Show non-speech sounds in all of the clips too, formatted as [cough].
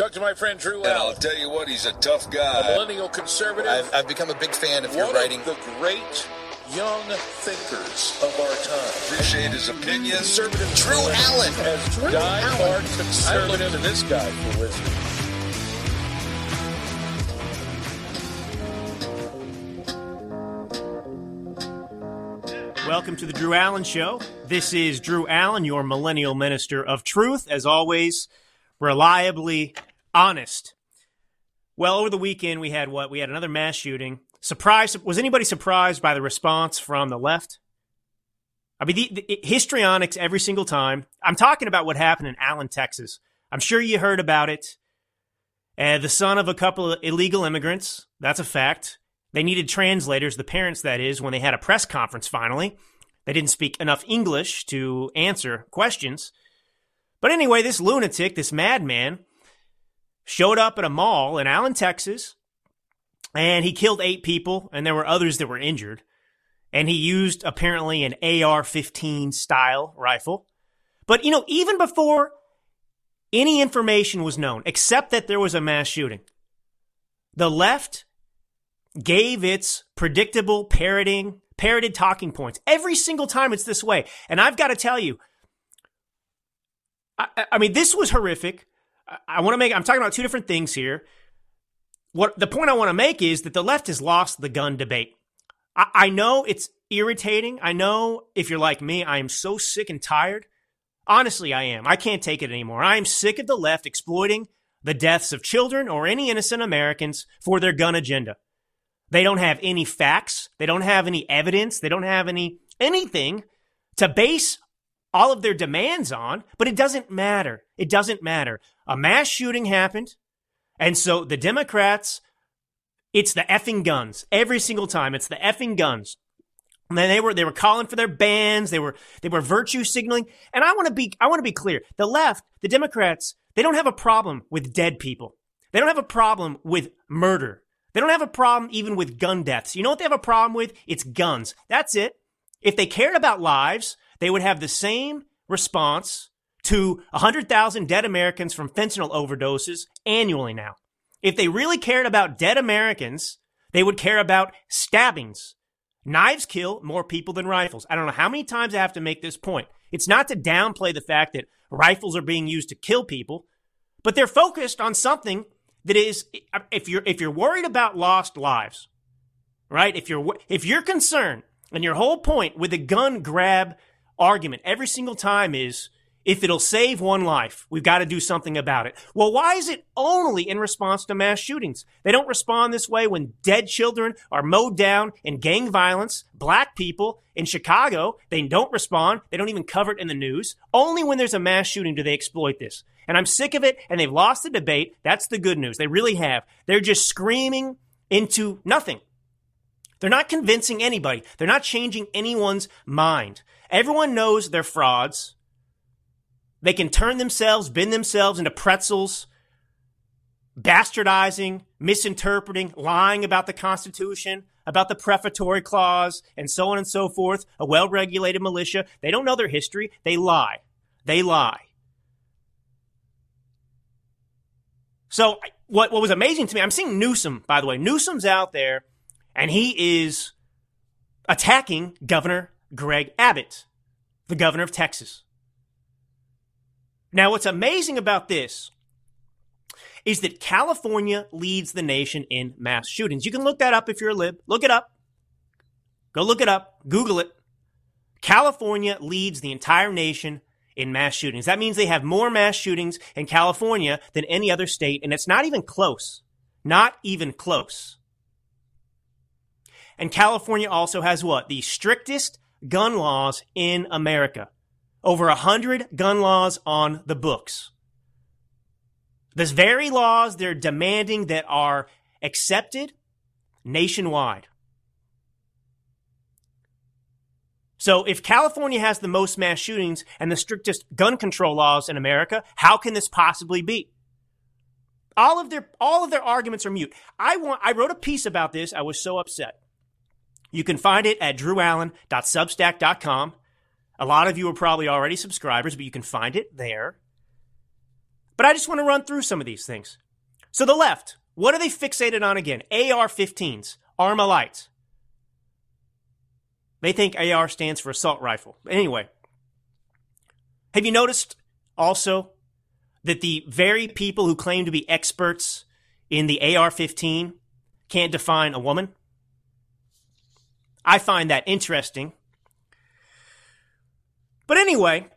Talk to my friend Drew And I'll Allen, tell you what, he's a tough a guy. millennial conservative. I've, I've become a big fan of your one writing. of the great young thinkers of our time. Appreciate his opinions. Conservative Drew Allen. as Drew die-hard Allen. conservative. I look to this guy for wisdom. Welcome to the Drew Allen Show. This is Drew Allen, your millennial minister of truth, as always, reliably honest. Well, over the weekend we had what? We had another mass shooting. Surprise! Was anybody surprised by the response from the left? I mean, the, the histrionics every single time. I'm talking about what happened in Allen, Texas. I'm sure you heard about it. Uh, the son of a couple of illegal immigrants. That's a fact. They needed translators, the parents, that is, when they had a press conference finally. They didn't speak enough English to answer questions. But anyway, this lunatic, this madman, showed up at a mall in Allen, Texas, and he killed eight people, and there were others that were injured. And he used apparently an AR 15 style rifle. But, you know, even before any information was known, except that there was a mass shooting, the left gave its predictable parroting, parroted talking points. Every single time it's this way. And I've got to tell you, I, I mean, this was horrific. I, want to make, I'm talking about two different things here. What the point I want to make is that the left has lost the gun debate. I, I know it's irritating. I know if you're like me, I am so sick and tired. Honestly, I am. I can't take it anymore. I am sick of the left exploiting the deaths of children or any innocent Americans for their gun agenda. They don't have any facts. They don't have any evidence. They don't have any anything to base all of their demands on, but it doesn't matter. It doesn't matter. A mass shooting happened. And so the Democrats, it's the effing guns. Every single time, it's the effing guns. And they were they were calling for their bans. They were they were virtue signaling. And I want to be I want to be clear. The left, the Democrats, they don't have a problem with dead people. They don't have a problem with murder. They don't have a problem even with gun deaths. You know what they have a problem with? It's guns. That's it. If they cared about lives, they would have the same response to 100,000 dead Americans from fentanyl overdoses annually now. If they really cared about dead Americans, they would care about stabbings. Knives kill more people than rifles. I don't know how many times I have to make this point. It's not to downplay the fact that rifles are being used to kill people, but they're focused on something that is if you're if you're worried about lost lives, right? If you're if you're concerned and your whole point with the gun grab argument every single time is if it'll save one life, we've got to do something about it. Well, why is it only in response to mass shootings? They don't respond this way when dead children are mowed down in gang violence, black people in Chicago, they don't respond. They don't even cover it in the news. Only when there's a mass shooting do they exploit this. And I'm sick of it, and they've lost the debate. That's the good news. They really have. They're just screaming into nothing. They're not convincing anybody. They're not changing anyone's mind. Everyone knows they're frauds. They can turn themselves, bend themselves into pretzels, bastardizing, misinterpreting, lying about the Constitution, about the prefatory clause, and so on and so forth. A well regulated militia. They don't know their history. They lie. They lie. So, what, what was amazing to me, I'm seeing Newsom, by the way. Newsom's out there, and he is attacking Governor Greg Abbott, the governor of Texas. Now, what's amazing about this is that California leads the nation in mass shootings. You can look that up if you're a lib. Look it up. Go look it up. Google it. California leads the entire nation in mass shootings. That means they have more mass shootings in California than any other state, and it's not even close. Not even close. And California also has what? The strictest gun laws in America. Over a hundred gun laws on the books. Those very laws they're demanding that are accepted nationwide. So if California has the most mass shootings and the strictest gun control laws in America, how can this possibly be? All of their all of their arguments are mute. I want I wrote a piece about this. I was so upset. You can find it at drewallen.substack.com. A lot of you are probably already subscribers, but you can find it there. But I just want to run through some of these things. So the left, what are they fixated on again? AR-15s, Armalite. They think AR stands for assault rifle. Anyway, have you noticed also that the very people who claim to be experts in the AR 15 can't define a woman? I find that interesting. But anyway,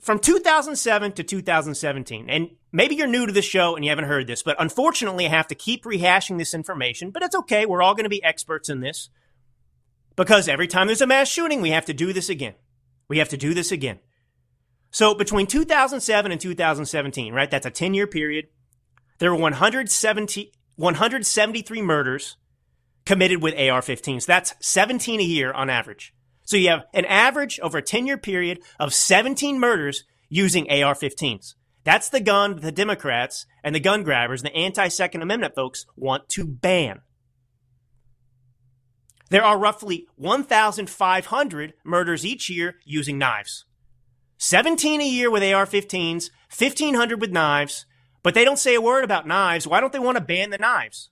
from 2007 to 2017, and maybe you're new to the show and you haven't heard this, but unfortunately, I have to keep rehashing this information, but it's okay. We're all going to be experts in this because every time there's a mass shooting, we have to do this again. We have to do this again. So between 2007 and 2017, right, that's a 10 year period, there were 170, 173 murders committed with AR 15s. That's 17 a year on average. So you have an average over a 10 year period of 17 murders using AR 15s. That's the gun that the Democrats and the gun grabbers, the anti Second Amendment folks want to ban. There are roughly 1,500 murders each year using knives. 17 a year with AR 15s, 1,500 with knives, but they don't say a word about knives. Why don't they want to ban the knives?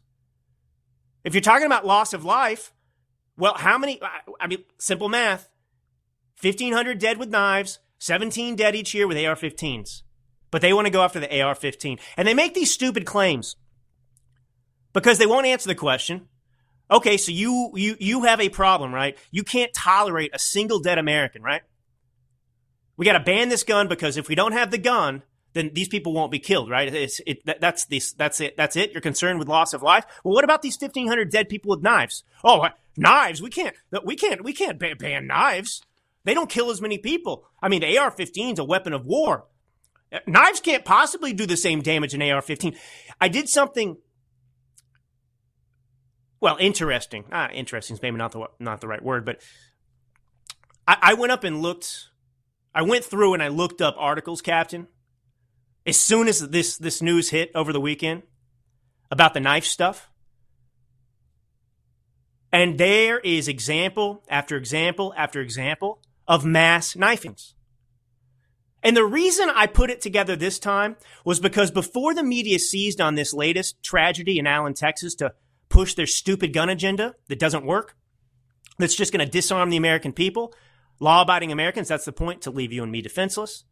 If you're talking about loss of life, well, how many? I mean, simple math 1,500 dead with knives, 17 dead each year with AR 15s. But they want to go after the AR 15. And they make these stupid claims because they won't answer the question. Okay, so you, you, you have a problem, right? You can't tolerate a single dead American, right? we got to ban this gun because if we don't have the gun, then these people won't be killed, right? It's, it, that, that's this, that's it. That's it. You're concerned with loss of life. Well, what about these 1500 dead people with knives? Oh, knives. We can't, we can't, we can't ban, ban knives. They don't kill as many people. I mean, the AR-15 is a weapon of war. Knives can't possibly do the same damage an AR-15. I did something, well, interesting. Ah, interesting is maybe not the, not the right word, but I, I went up and looked I went through and I looked up articles, Captain. As soon as this this news hit over the weekend about the knife stuff, and there is example after example after example of mass knifings. And the reason I put it together this time was because before the media seized on this latest tragedy in Allen, Texas to push their stupid gun agenda that doesn't work, that's just going to disarm the American people, Law abiding Americans, that's the point, to leave you and me defenseless.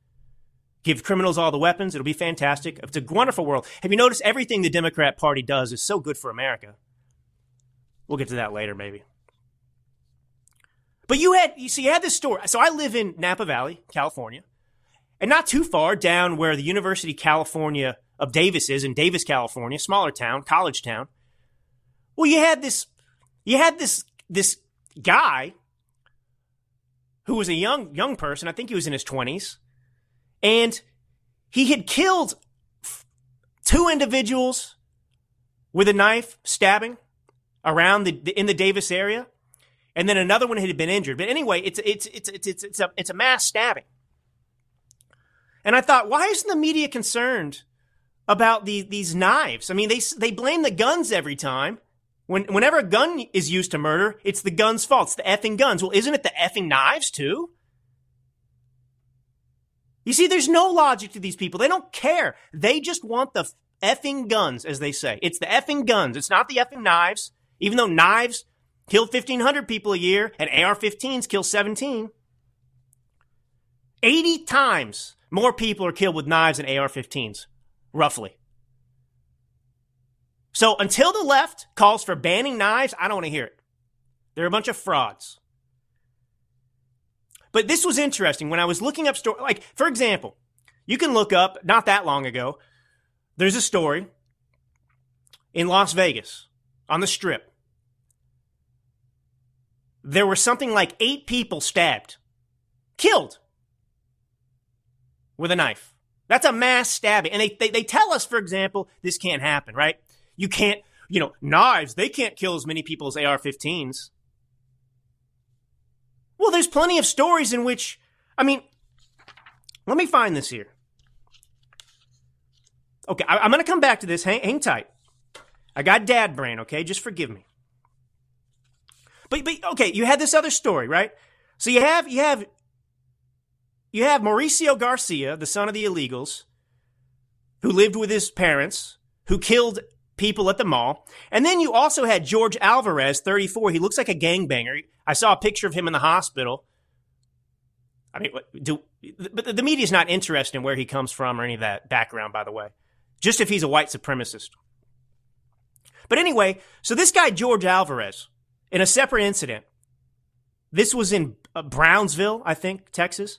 Give criminals all the weapons. It'll be fantastic. It's a wonderful world. Have you noticed everything the Democrat Party does is so good for America? We'll get to that later, maybe. But you had, you see, you had this story. So I live in Napa Valley, California, and not too far down where the University California of Davis is in Davis, California, smaller town, college town. Well, you had this, you had this, this guy who was a young young person. I think he was in his twenties, and he had killed two individuals with a knife, stabbing around the in the Davis area, and then another one had been injured. But anyway, it's it's it's it's it's, it's a it's a mass stabbing. And I thought, why isn't the media concerned about the, these knives? I mean, they they blame the guns every time. When, whenever a gun is used to murder, it's the gun's fault. It's the effing guns. Well, isn't it the effing knives too? You see, there's no logic to these people. They don't care. They just want the effing guns, as they say. It's the effing guns. It's not the effing knives. Even though knives kill 1,500 people a year and AR 15s kill 17. 80 times more people are killed with knives than AR 15s, roughly. So until the left calls for banning knives, I don't want to hear it. They're a bunch of frauds. But this was interesting when I was looking up story. Like, for example, you can look up not that long ago. There's a story in Las Vegas on the strip. There were something like eight people stabbed, killed with a knife. That's a mass stabbing. And they, they, they tell us, for example, this can't happen, right? You can't, you know, knives, they can't kill as many people as AR 15s. Well, there's plenty of stories in which, I mean, let me find this here. Okay, I, am going to come back to this. Hang, hang tight. I got dad brain, okay? Just forgive me. But, but okay, you had this other story, right? So you have you have you have Mauricio Garcia, the son of the illegals, who lived with his parents, who killed people at the mall. And then you also had George Alvarez, 34. He looks like a gangbanger. I saw a picture of him in the hospital. I mean, do, but the media is not interested in where he comes from or any of that background, by the way. Just if he's a white supremacist. But anyway, so this guy, George Alvarez, in a separate incident, this was in uh, Brownsville, I think, Texas.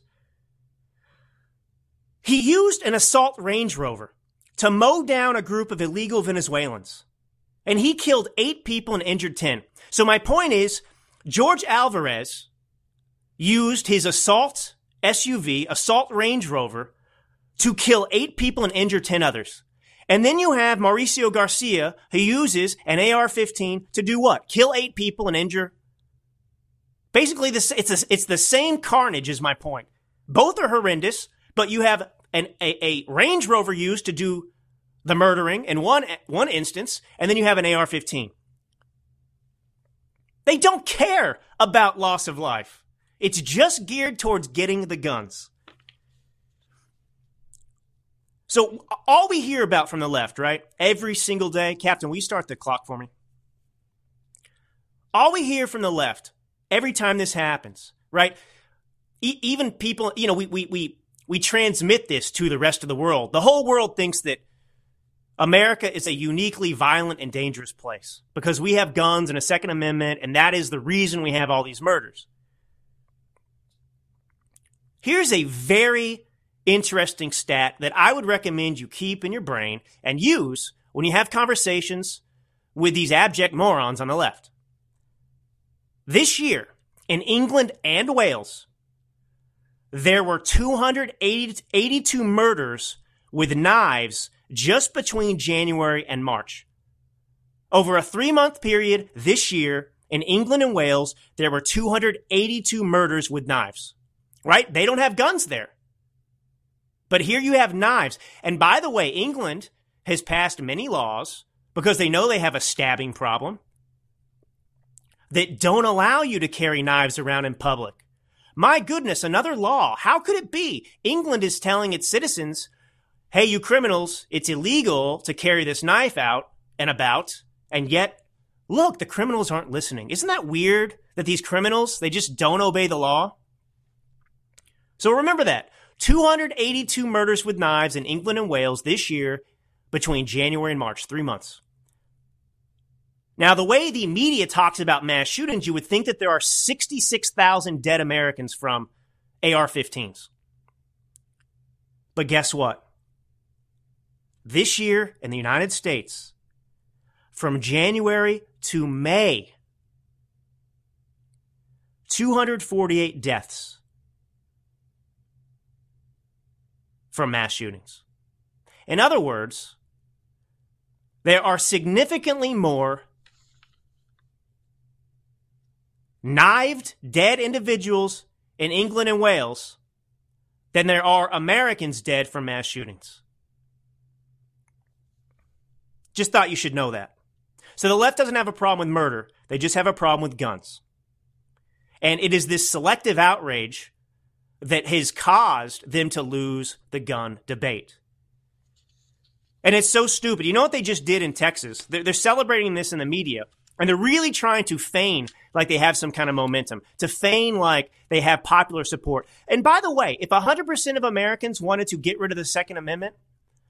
He used an assault Range Rover to mow down a group of illegal Venezuelans. And he killed eight people and injured 10. So my point is, George Alvarez used his assault SUV, assault Range Rover, to kill eight people and injure 10 others. And then you have Mauricio Garcia, who uses an AR-15 to do what? Kill eight people and injure. Basically, this it's a, it's the same carnage. Is my point. Both are horrendous, but you have an, a, a Range Rover used to do the murdering in one one instance, and then you have an AR-15. They don't care about loss of life. It's just geared towards getting the guns. So all we hear about from the left, right? Every single day, Captain, you start the clock for me? All we hear from the left every time this happens, right? E- even people, you know, we, we, we, we transmit this to the rest of the world. The whole world thinks that America is a uniquely violent and dangerous place because we have guns and a Second Amendment, and that is the reason we have all these murders. Here's a very interesting stat that I would recommend you keep in your brain and use when you have conversations with these abject morons on the left. This year, in England and Wales, there were 282 murders with knives just between January and March. Over a three month period this year in England and Wales, there were 282 murders with knives. Right? They don't have guns there. But here you have knives. And by the way, England has passed many laws because they know they have a stabbing problem that don't allow you to carry knives around in public. My goodness, another law. How could it be? England is telling its citizens, hey, you criminals, it's illegal to carry this knife out and about. And yet, look, the criminals aren't listening. Isn't that weird that these criminals, they just don't obey the law? So remember that. 282 murders with knives in England and Wales this year between January and March, three months. Now, the way the media talks about mass shootings, you would think that there are 66,000 dead Americans from AR 15s. But guess what? This year in the United States, from January to May, 248 deaths from mass shootings. In other words, there are significantly more knifed dead individuals in England and Wales than there are Americans dead from mass shootings. Just thought you should know that. So the left doesn't have a problem with murder, they just have a problem with guns. And it is this selective outrage that has caused them to lose the gun debate. And it's so stupid. You know what they just did in Texas? They're, they're, celebrating this in the media, and they're really trying to feign like they have some kind of momentum, to feign like they have popular support. And by the way, if 100% of Americans wanted to get rid of the Second Amendment,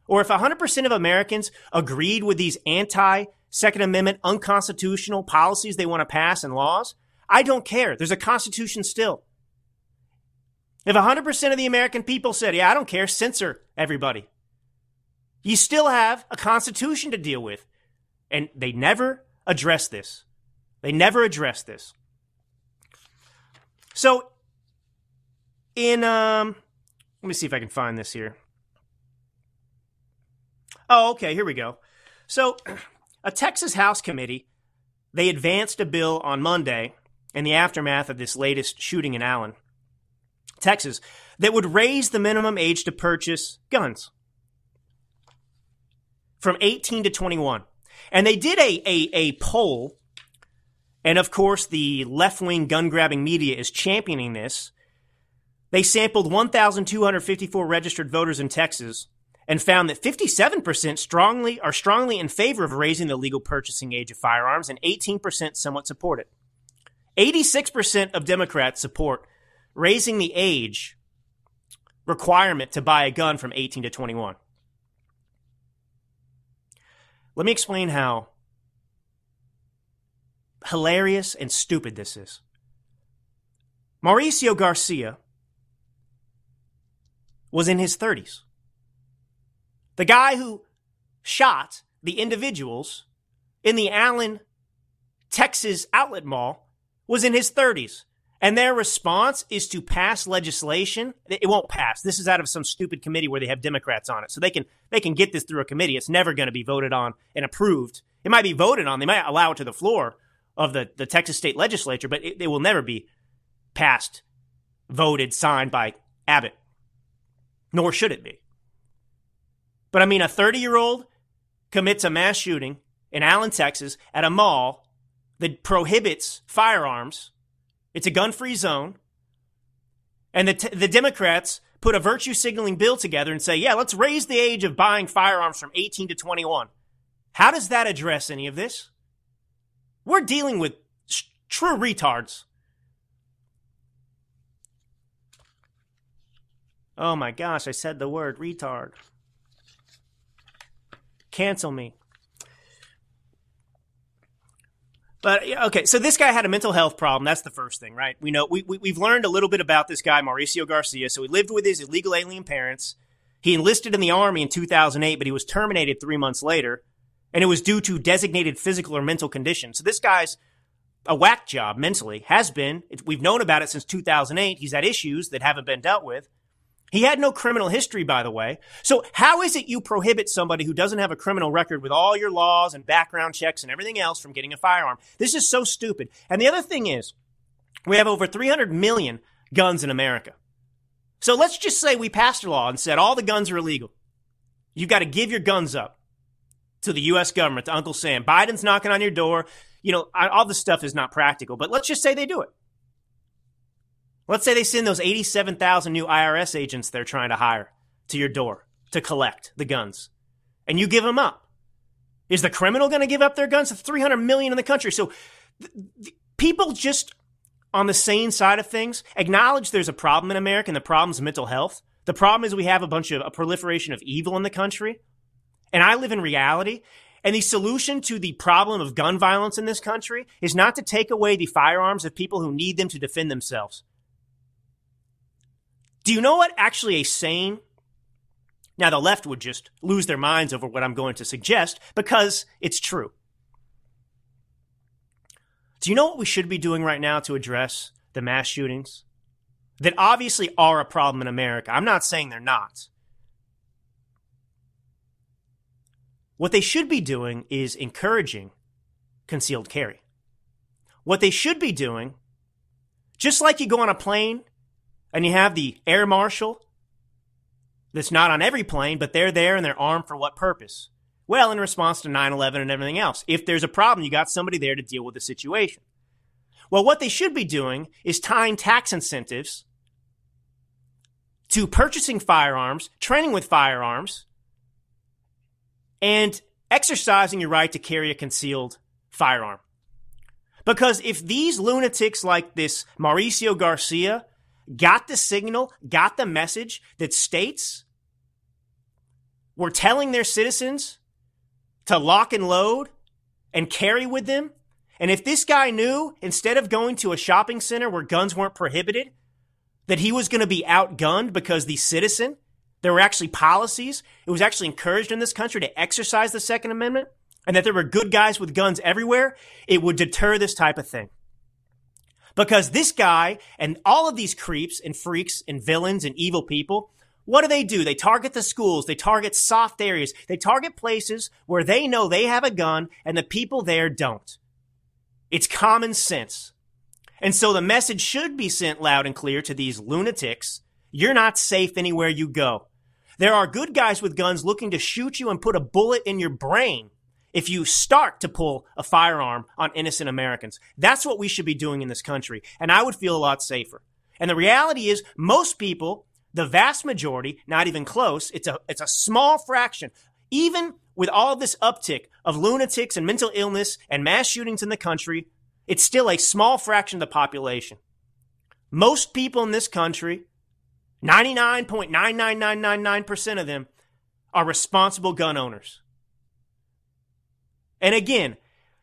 or if 100% of Americans agreed with these anti Second Amendment unconstitutional policies they want to pass and laws, I don't care. There's a constitution still. If 100% of the American people said, yeah, I don't care, censor everybody, you still have a constitution to deal with. And they never address this. They never address this. So, in, um, let me see if I can find this here. Oh, okay, here we go. So, a Texas House committee, they advanced a bill on Monday in the aftermath of this latest shooting in Allen Texas, that would raise the minimum age to purchase guns from 18 to 21. And they did a, a, a poll, and of course, the left wing gun grabbing media is championing this. They sampled 1,254 registered voters in Texas and found that 57% strongly are strongly in favor of raising the legal purchasing age of firearms and 18% somewhat support it. 86% of Democrats support raising the age requirement to buy a gun from 18 to 21. Let me explain how hilarious and stupid this is. Mauricio Garcia was in his 30s. The guy who shot the individuals in the Allen, Texas outlet mall was in his 30s. And their response is to pass legislation. It won't pass. This is out of some stupid committee where they have Democrats on it. So they can they can get this through a committee. It's never going to be voted on and approved. It might be voted on. They might allow it to the floor of the, the Texas state legislature, but it, it will never be passed, voted, signed by Abbott. Nor should it be. But I mean, a 30 year old commits a mass shooting in Allen, Texas at a mall that prohibits firearms. It's a gun free zone. And the, t- the Democrats put a virtue signaling bill together and say, yeah, let's raise the age of buying firearms from 18 to 21. How does that address any of this? We're dealing with sh- true retards. Oh my gosh, I said the word retard. Cancel me. But okay, so this guy had a mental health problem. That's the first thing, right? We know we, we have learned a little bit about this guy, Mauricio Garcia. So he lived with his illegal alien parents. He enlisted in the army in 2008, but he was terminated three months later, and it was due to designated physical or mental condition. So this guy's a whack job mentally has been. We've known about it since 2008. He's had issues that haven't been dealt with. He had no criminal history, by the way. So how is it you prohibit somebody who doesn't have a criminal record with all your laws and background checks and everything else from getting a firearm? This is so stupid. And the other thing is, we have over 300 million guns in America. So let's just say we passed a law and said all the guns are illegal. You've got to give your guns up to the U.S. government, to Uncle Sam. Biden's knocking on your door. You know, all this stuff is not practical, but let's just say they do it. Let's say they send those 87,000 new IRS agents they're trying to hire to your door to collect the guns, and you give them up. Is the criminal going to give up their guns? 300 million in the country. So th- th- people just on the sane side of things acknowledge there's a problem in America, and the problem is mental health. The problem is we have a bunch of a proliferation of evil in the country. And I live in reality. And the solution to the problem of gun violence in this country is not to take away the firearms of people who need them to defend themselves. Do you know what actually a sane now, the left would just lose their minds over what I'm going to suggest because it's true. Do you know what we should be doing right now to address the mass shootings that obviously are a problem in America? I'm not saying they're not. What they should be doing is encouraging concealed carry. What they should be doing, just like you go on a plane and you have the air marshal that's not on every plane, but they're there and they're armed for what purpose? Well, in response to 9 11 and everything else. If there's a problem, you got somebody there to deal with the situation. Well, what they should be doing is tying tax incentives to purchasing firearms, training with firearms, and exercising your right to carry a concealed firearm. Because if these lunatics like this Mauricio Garcia got the signal, got the message that states were telling their citizens to lock and load and carry with them. And if this guy knew, instead of going to a shopping center where guns weren't prohibited, that he was going to be outgunned because the citizen, there were actually policies, it was actually encouraged in this country to exercise the Second Amendment, and that there were good guys with guns everywhere, it would deter this type of thing. Because this guy and all of these creeps and freaks and villains and evil people, what do they do? They target the schools. They target soft areas. They target places where they know they have a gun and the people there don't. It's common sense. And so the message should be sent loud and clear to these lunatics. You're not safe anywhere you go. There are good guys with guns looking to shoot you and put a bullet in your brain if you start to pull a firearm on innocent Americans. That's what we should be doing in this country. And I would feel a lot safer. And the reality is, most people, the vast majority, not even close, it's a, it's a small fraction. Even with all this uptick of lunatics and mental illness and mass shootings in the country, it's still a small fraction of the population. Most people in this country, 99.99999% of them, are responsible gun owners. And again,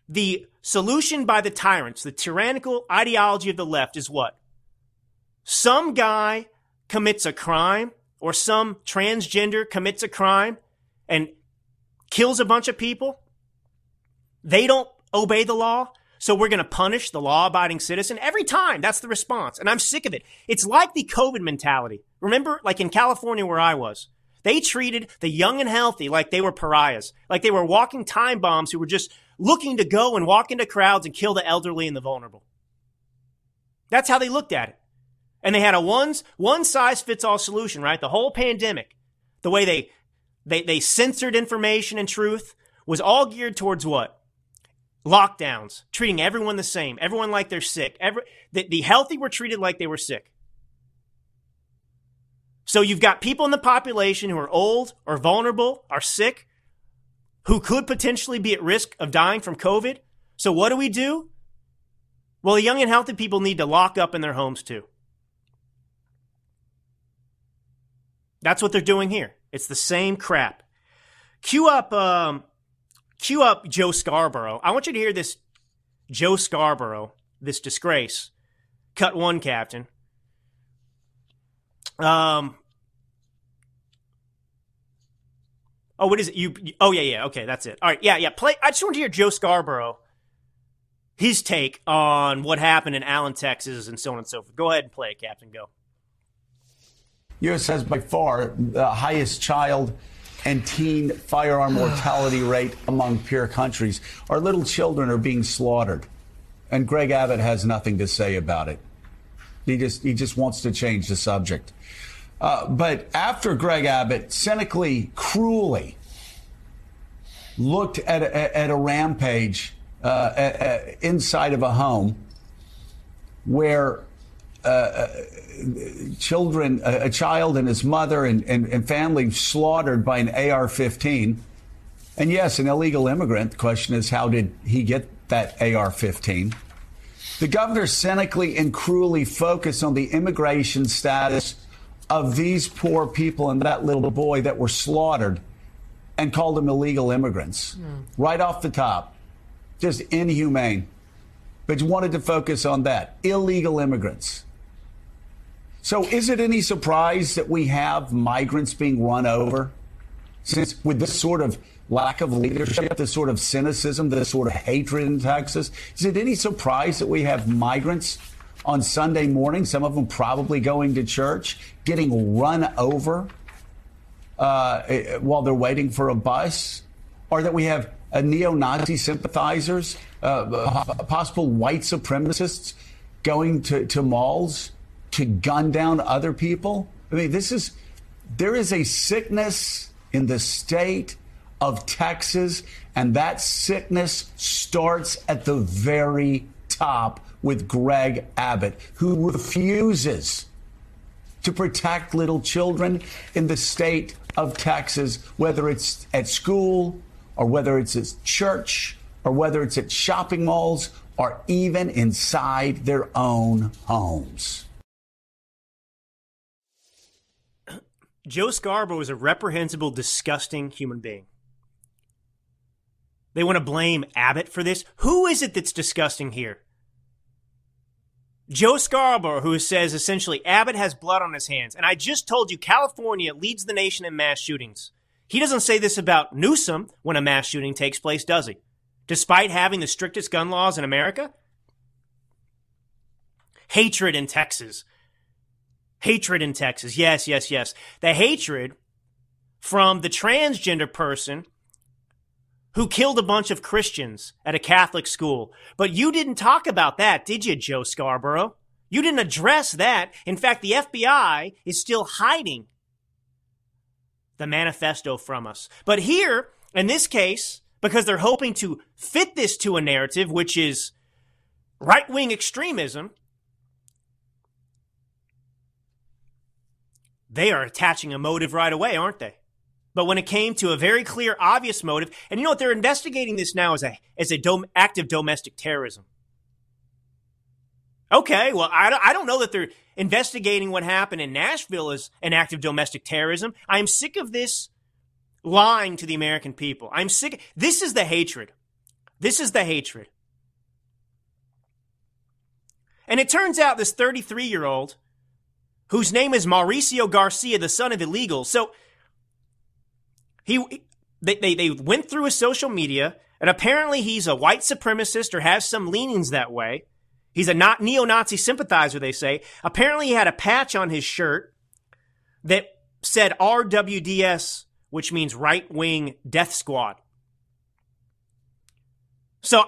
the solution by the tyrants, the tyrannical ideology of the left is what? Some guy commits a crime or some transgender commits a crime and kills a bunch of people. They don't obey the law. So we're going to punish the law abiding citizen every time. That's the response. And I'm sick of it. It's like the COVID mentality. Remember, like in California where I was, they treated the young and healthy like they were pariahs, like they were walking time bombs who were just looking to go and walk into crowds and kill the elderly and the vulnerable. That's how they looked at it. And they had a one, one size fits all solution, right? The whole pandemic, the way they, they, they censored information and truth was all geared towards what? lockdowns, treating everyone the same, everyone like they're sick. Every, the, the healthy were treated like they were sick. So you've got people in the population who are old or vulnerable, are sick, who could potentially be at risk of dying from COVID. So what do we do? Well, the young and healthy people need to lock up in their homes too. That's what they're doing here. It's the same crap. Cue up um, cue up Joe Scarborough. I want you to hear this Joe Scarborough, this disgrace. Cut one, Captain. Um. Oh, what is it? You? Oh, yeah, yeah. Okay, that's it. All right, yeah, yeah. Play. I just want to hear Joe Scarborough, his take on what happened in Allen, Texas, and so on and so forth. Go ahead and play it, Captain. Go. U.S. has by far the highest child and teen firearm [sighs] mortality rate among peer countries. Our little children are being slaughtered, and Greg Abbott has nothing to say about it. He just he just wants to change the subject. Uh, but after Greg Abbott cynically, cruelly looked at a, at a rampage uh, inside of a home where uh, uh children, a, a, child and his mother and, and, and family slaughtered by an AR 15. And yes, an illegal immigrant. The question is, how did he get that AR 15? The governor cynically and cruelly focused on the immigration status of these poor people and that little boy that were slaughtered and called them illegal immigrants mm. right off the top. Just inhumane. But you wanted to focus on that illegal immigrants. So is it any surprise that we have migrants being run over? Since with this sort of lack of leadership, this sort of cynicism, this sort of hatred in Texas, is it any surprise that we have migrants on Sunday morning, some of them probably going to church, getting run over uh, while they're waiting for a bus? Or that we have uh, neo Nazi sympathizers, uh, possible white supremacists going to, to malls? to gun down other people? I mean, this is, there is a sickness in the state of Texas, and that sickness starts at the very top with Greg Abbott, who refuses to protect little children in the state of Texas, whether it's at school or whether it's at church or whether it's at shopping malls or even inside their own homes. Joe Scarborough is a reprehensible, disgusting human being. They want to blame Abbott for this. Who is it that's disgusting here? Joe Scarborough, who says essentially Abbott has blood on his hands. And I just told you California leads the nation in mass shootings. He doesn't say this about Newsom when a mass shooting takes place, does he? Despite having the strictest gun laws in America? Hatred in Texas. Hatred in Texas. Yes, yes, yes. The hatred from the transgender person who killed a bunch of Christians at a Catholic school. But you didn't talk about that, did you, Joe Scarborough? You didn't address that. In fact, the FBI is still hiding the manifesto from us. But here, in this case, because they're hoping to fit this to a narrative, which is right wing extremism, they are attaching a motive right away, aren't they? But when it came to a very clear, obvious motive, and you know what? They're investigating this now as a as a dom- act of domestic terrorism. Okay, well, I don't, I don't know that they're investigating what happened in Nashville as an act of domestic terrorism. I'm sick of this lying to the American people. I'm sick. This is the hatred. This is the hatred. And it turns out this 33 year old, whose name is Mauricio Garcia, the son of illegals. So he, they, they, they went through his social media, and apparently he's a white supremacist or has some leanings that way. He's a not neo-Nazi sympathizer, they say. Apparently he had a patch on his shirt that said RWDS, which means right wing death squad. So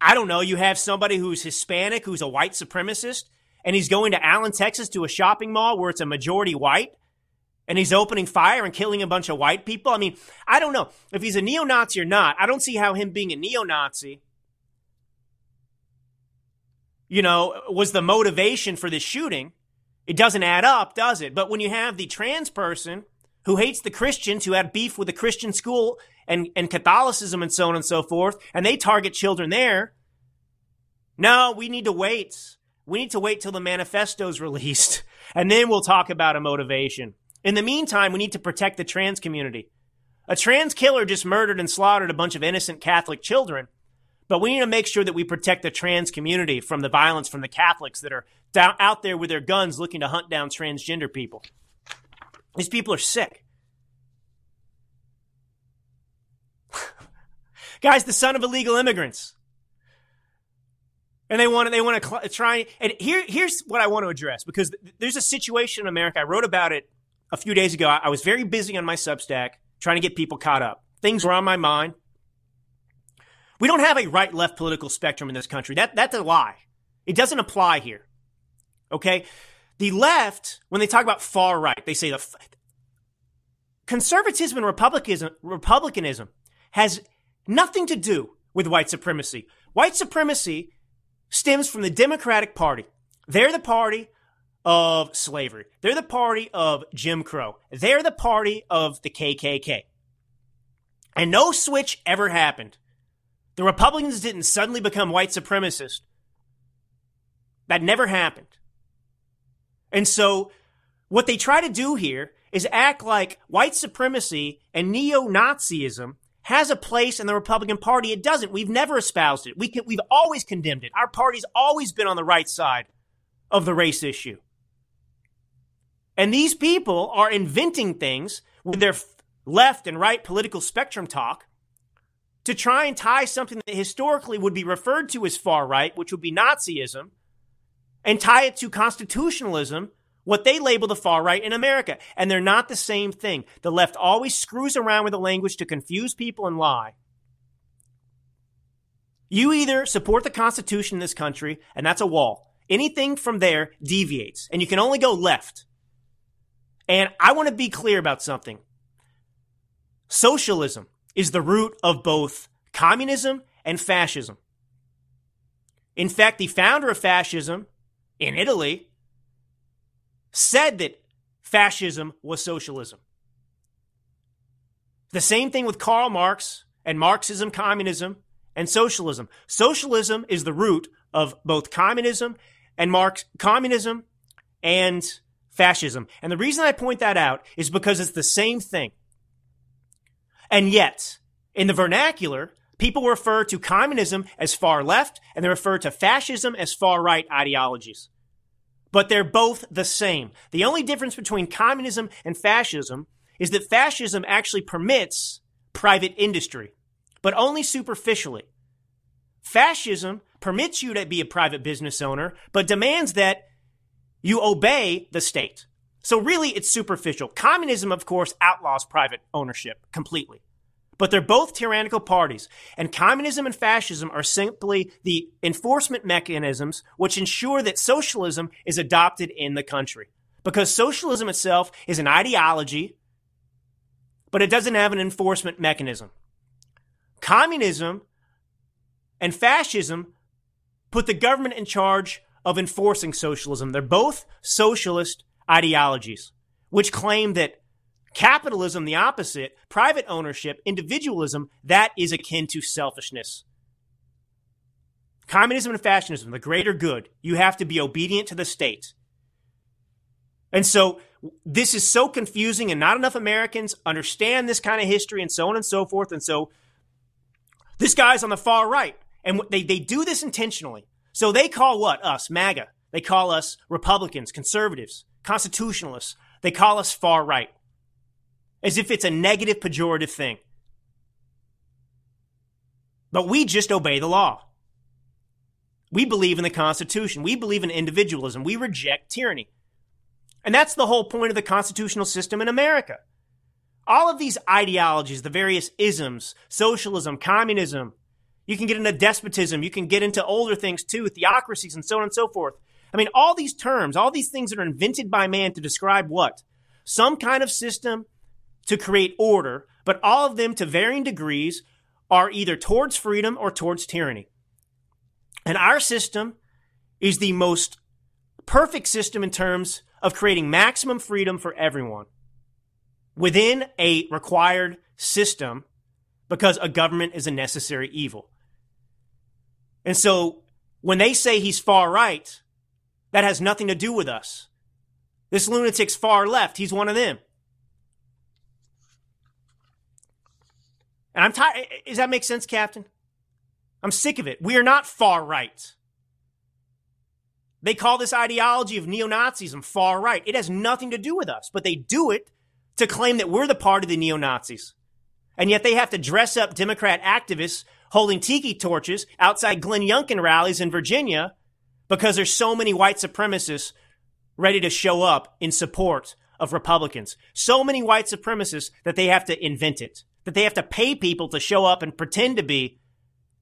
I don't know. You have somebody who's Hispanic, who's a white supremacist, and he's going to Allen, Texas to a shopping mall where it's a majority white, and he's opening fire and killing a bunch of white people. I mean, I don't know. If he's a neo Nazi or not, I don't see how him being a neo Nazi, you know, was the motivation for this shooting. It doesn't add up, does it? But when you have the trans person who hates the Christians, who had beef with the Christian school and, and Catholicism and so on and so forth, and they target children there. No, we need to wait. We need to wait till the manifesto's [laughs] released, and then we'll talk about a motivation. In the meantime, we need to protect the trans community. A trans killer just murdered and slaughtered a bunch of innocent Catholic children, but we need to make sure that we protect the trans community from the violence from the Catholics that are down, out there with their guns looking to hunt down transgender people. These people are sick. [laughs] Guys, the son of illegal immigrants. And they want to, they want to cl- try. And here, here's what I want to address because th- there's a situation in America. I wrote about it a few days ago. I, was very busy on my Substack trying to get people caught up. Things were on my mind. We don't have a right left political spectrum in this country. That, that's a lie. It doesn't apply here. Okay? The left, when they talk about far right, they say the f- conservatism and republicanism, republicanism has nothing to do with white supremacy. White supremacy stems from the Democratic Party. They're the party of slavery. They're the party of Jim Crow. They're the party of the KKK. And no switch ever happened. The Republicans didn't suddenly become white supremacists. That never happened. And so, what they try to do here is act like white supremacy and neo Nazism has a place in the Republican Party. It doesn't. We've never espoused it. We can, we've always condemned it. Our party's always been on the right side of the race issue. And these people are inventing things with their left and right political spectrum talk to try and tie something that historically would be referred to as far right, which would be Nazism, and tie it to constitutionalism, what they label the far right in America. And they're not the same thing. The left always screws around with the language to confuse people and lie. You either support the Constitution in this country, and that's a wall. Anything from there deviates, and you can only go left. And I want to be clear about something. Socialism is the root of both communism and fascism. In fact, the founder of fascism in Italy said that fascism was socialism. The same thing with Karl Marx and Marxism, communism, and socialism. Socialism is the root of both communism and Marx, communism and fascism. And the reason I point that out is because it's the same thing. And yet, in the vernacular, people refer to communism as far left and they refer to fascism as far right ideologies. But they're both the same. The only difference between communism and fascism is that fascism actually permits private industry, but only superficially. Fascism permits you to be a private business owner, but demands that you obey the state. So really, it's superficial. Communism, of course, outlaws private ownership completely. But they're both tyrannical parties. And communism and fascism are simply the enforcement mechanisms which ensure that socialism is adopted in the country. Because socialism itself is an ideology, but it doesn't have an enforcement mechanism. Communism and fascism put the government in charge of enforcing socialism. They're both socialist ideologies. which claim that capitalism, the opposite, private ownership, individualism, that is akin to selfishness. Communism and fascism, the greater good, you have to be obedient to the state. And so this is so confusing, and not enough Americans understand this kind of history, and so on and so forth. And so this guy's on the far right, and they, they do this intentionally. So they call what? Us, MAGA. They call us Republicans, conservatives, constitutionalists. They call us far right, as if it's a negative, pejorative thing. But we just obey the law. We believe in the Constitution. We believe in individualism. We reject tyranny. And that's the whole point of the constitutional system in America. All of these ideologies, the various isms, socialism, communism, you can get into despotism, you can get into older things too, theocracies and so on and so forth. I mean, all these terms, all these things that are invented by man to describe what? Some kind of system to create order, but all of them to varying degrees are either towards freedom or towards tyranny. And our system is the most perfect system in terms of creating maximum freedom for everyone within a required system because a government is a necessary evil. And so when they say he's far right, that has nothing to do with us. This lunatic's far left. He's one of them. And I'm tired. Does that make sense, Captain? I'm sick of it. We are not far right. They call this ideology of neo Nazism far right. It has nothing to do with us, but they do it to claim that we're the part of the neo Nazis. And yet they have to dress up Democrat activists holding tiki torches outside Glenn Youngkin rallies in Virginia because there's so many white supremacists ready to show up in support of Republicans. So many white supremacists that they have to invent it, that they have to pay people to show up and pretend to be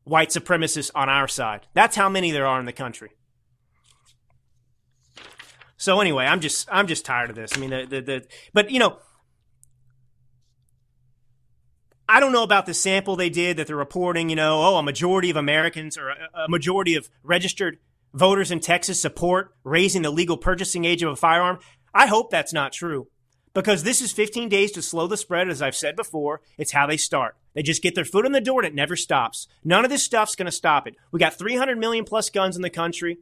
white supremacists on our side. That's how many there are in the country. So anyway, I'm just I'm just tired of this. I mean, the the, the but you know, I don't know about the sample they did that they're reporting. You know, oh, a majority of Americans or a, majority of registered voters in Texas support raising the legal purchasing age of a firearm. I hope that's not true because this is 15 days to slow the spread. As I've said before, it's how they start. They just get their foot in the door and it never stops. None of this stuff's going to stop it. We got 300 million plus guns in the country,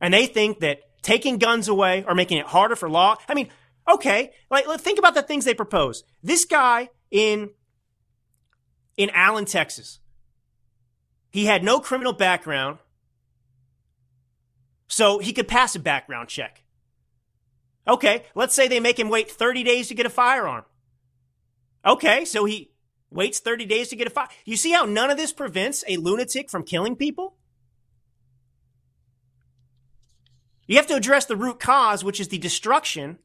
and they think that taking guns away or making it harder for law. I mean, okay, like think about the things they propose. This guy in in Allen, Texas, he had no criminal background, so he could pass a background check. Okay, let's say they make him wait 30 days to get a firearm. Okay, so he waits 30 days to get a fire. You see how none of this prevents a lunatic from killing people? You have to address the root cause, which is the destruction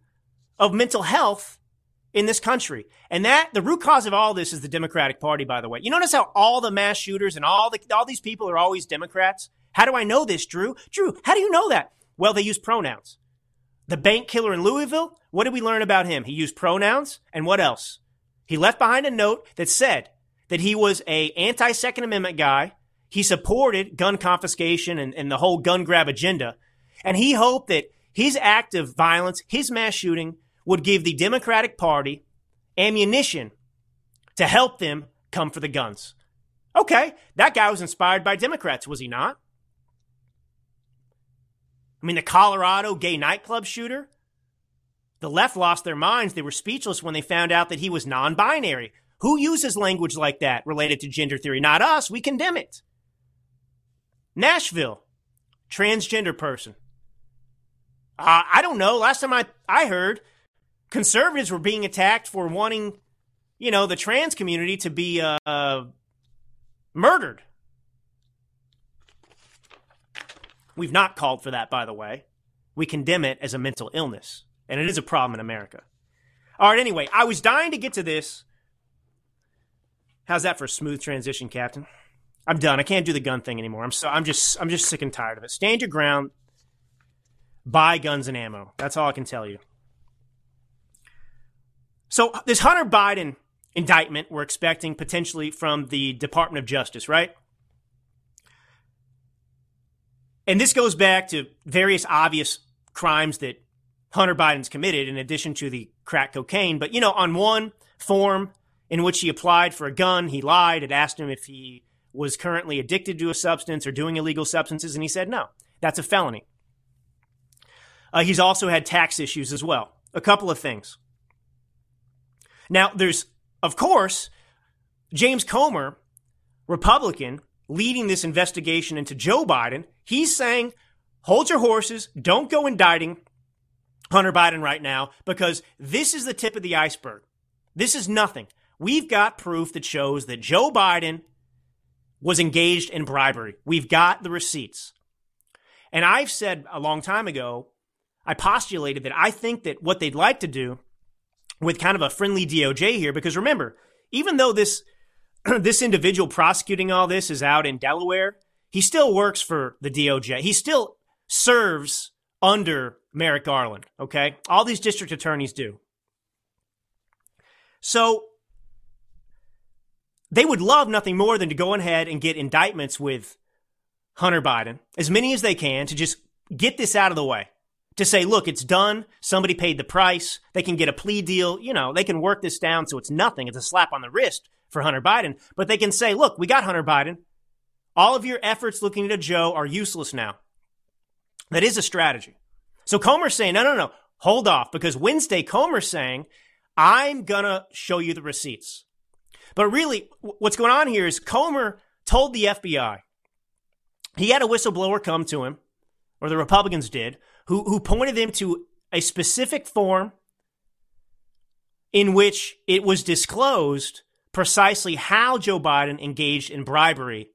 of mental health in this country. And that the root cause of all this is the Democratic Party, by the way. You notice how all the mass shooters and all the all these people are always Democrats? How do I know this, Drew? Drew, how do you know that? Well, they use pronouns. The bank killer in Louisville, what did we learn about him? He used pronouns, and what else? He left behind a note that said that he was a anti-Second Amendment guy. He supported gun confiscation and, and the whole gun grab agenda. And he hoped that his act of violence, his mass shooting, would give the Democratic Party ammunition to help them come for the guns. Okay, that guy was inspired by Democrats, was he not? I mean, the Colorado gay nightclub shooter, the left lost their minds. They were speechless when they found out that he was non binary. Who uses language like that related to gender theory? Not us. We condemn it. Nashville, transgender person. Uh, I don't know. Last time I, I heard, conservatives were being attacked for wanting, you know, the trans community to be uh, uh, murdered. We've not called for that, by the way. We condemn it as a mental illness, and it is a problem in America. All right, anyway, I was dying to get to this. How's that for a smooth transition, Captain? I'm done. I can't do the gun thing anymore. I'm so I'm just I'm just sick and tired of it. Stand your ground buy guns and ammo. That's all I can tell you. So, this Hunter Biden indictment we're expecting potentially from the Department of Justice, right? And this goes back to various obvious crimes that Hunter Biden's committed in addition to the crack cocaine. But, you know, on one form in which he applied for a gun, he lied. It asked him if he was currently addicted to a substance or doing illegal substances, and he said no. That's a felony. Uh, he's also had tax issues as well. A couple of things. Now, there's, of course, James Comer, Republican, leading this investigation into Joe Biden. He's saying, hold your horses, don't go indicting Hunter Biden right now, because this is the tip of the iceberg. This is nothing. We've got proof that shows that Joe Biden was engaged in bribery. We've got the receipts. And I've said a long time ago, I postulated that I think that what they'd like to do with kind of a friendly DOJ here, because remember, even though this [clears throat] this individual prosecuting all this is out in Delaware, he still works for the DOJ. He still serves under Merrick Garland. Okay, all these district attorneys do. So they would love nothing more than to go ahead and get indictments with Hunter Biden, as many as they can, to just get this out of the way. To say, look, it's done. Somebody paid the price. They can get a plea deal. You know, they can work this down so it's nothing. It's a slap on the wrist for Hunter Biden. But they can say, look, we got Hunter Biden. All of your efforts looking into Joe are useless now. That is a strategy. So Comer's saying, no, no, no, hold off. Because Wednesday, Comer's saying, I'm going to show you the receipts. But really, what's going on here is Comer told the FBI, he had a whistleblower come to him, or the Republicans did, who, who pointed them to a specific form in which it was disclosed precisely how Joe Biden engaged in bribery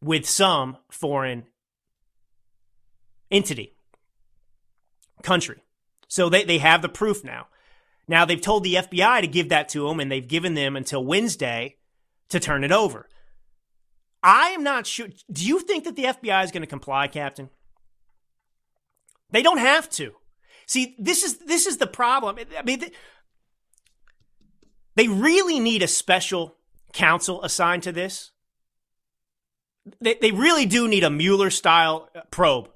with some foreign entity, country. So they, they have the proof now. Now they've told the FBI to give that to them, and they've given them until Wednesday to turn it over. I am not sure. Do you think that the FBI is going to comply, Captain? They don't have to. See, this is this is the problem. I mean, they really need a special counsel assigned to this. They, they really do need a Mueller style uh, probe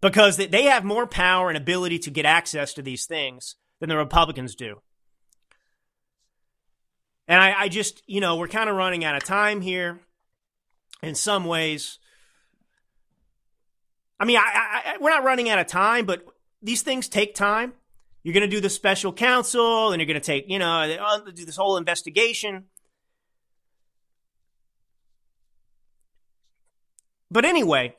because they have more power and ability to get access to these things than the Republicans do. And I, I just, you know, we're kind of running out of time here in some ways. I mean, I, I, we're not running out of time, but these things take time. You're going to do the special counsel and you're going to take, you know, uh, do this whole investigation. But anyway,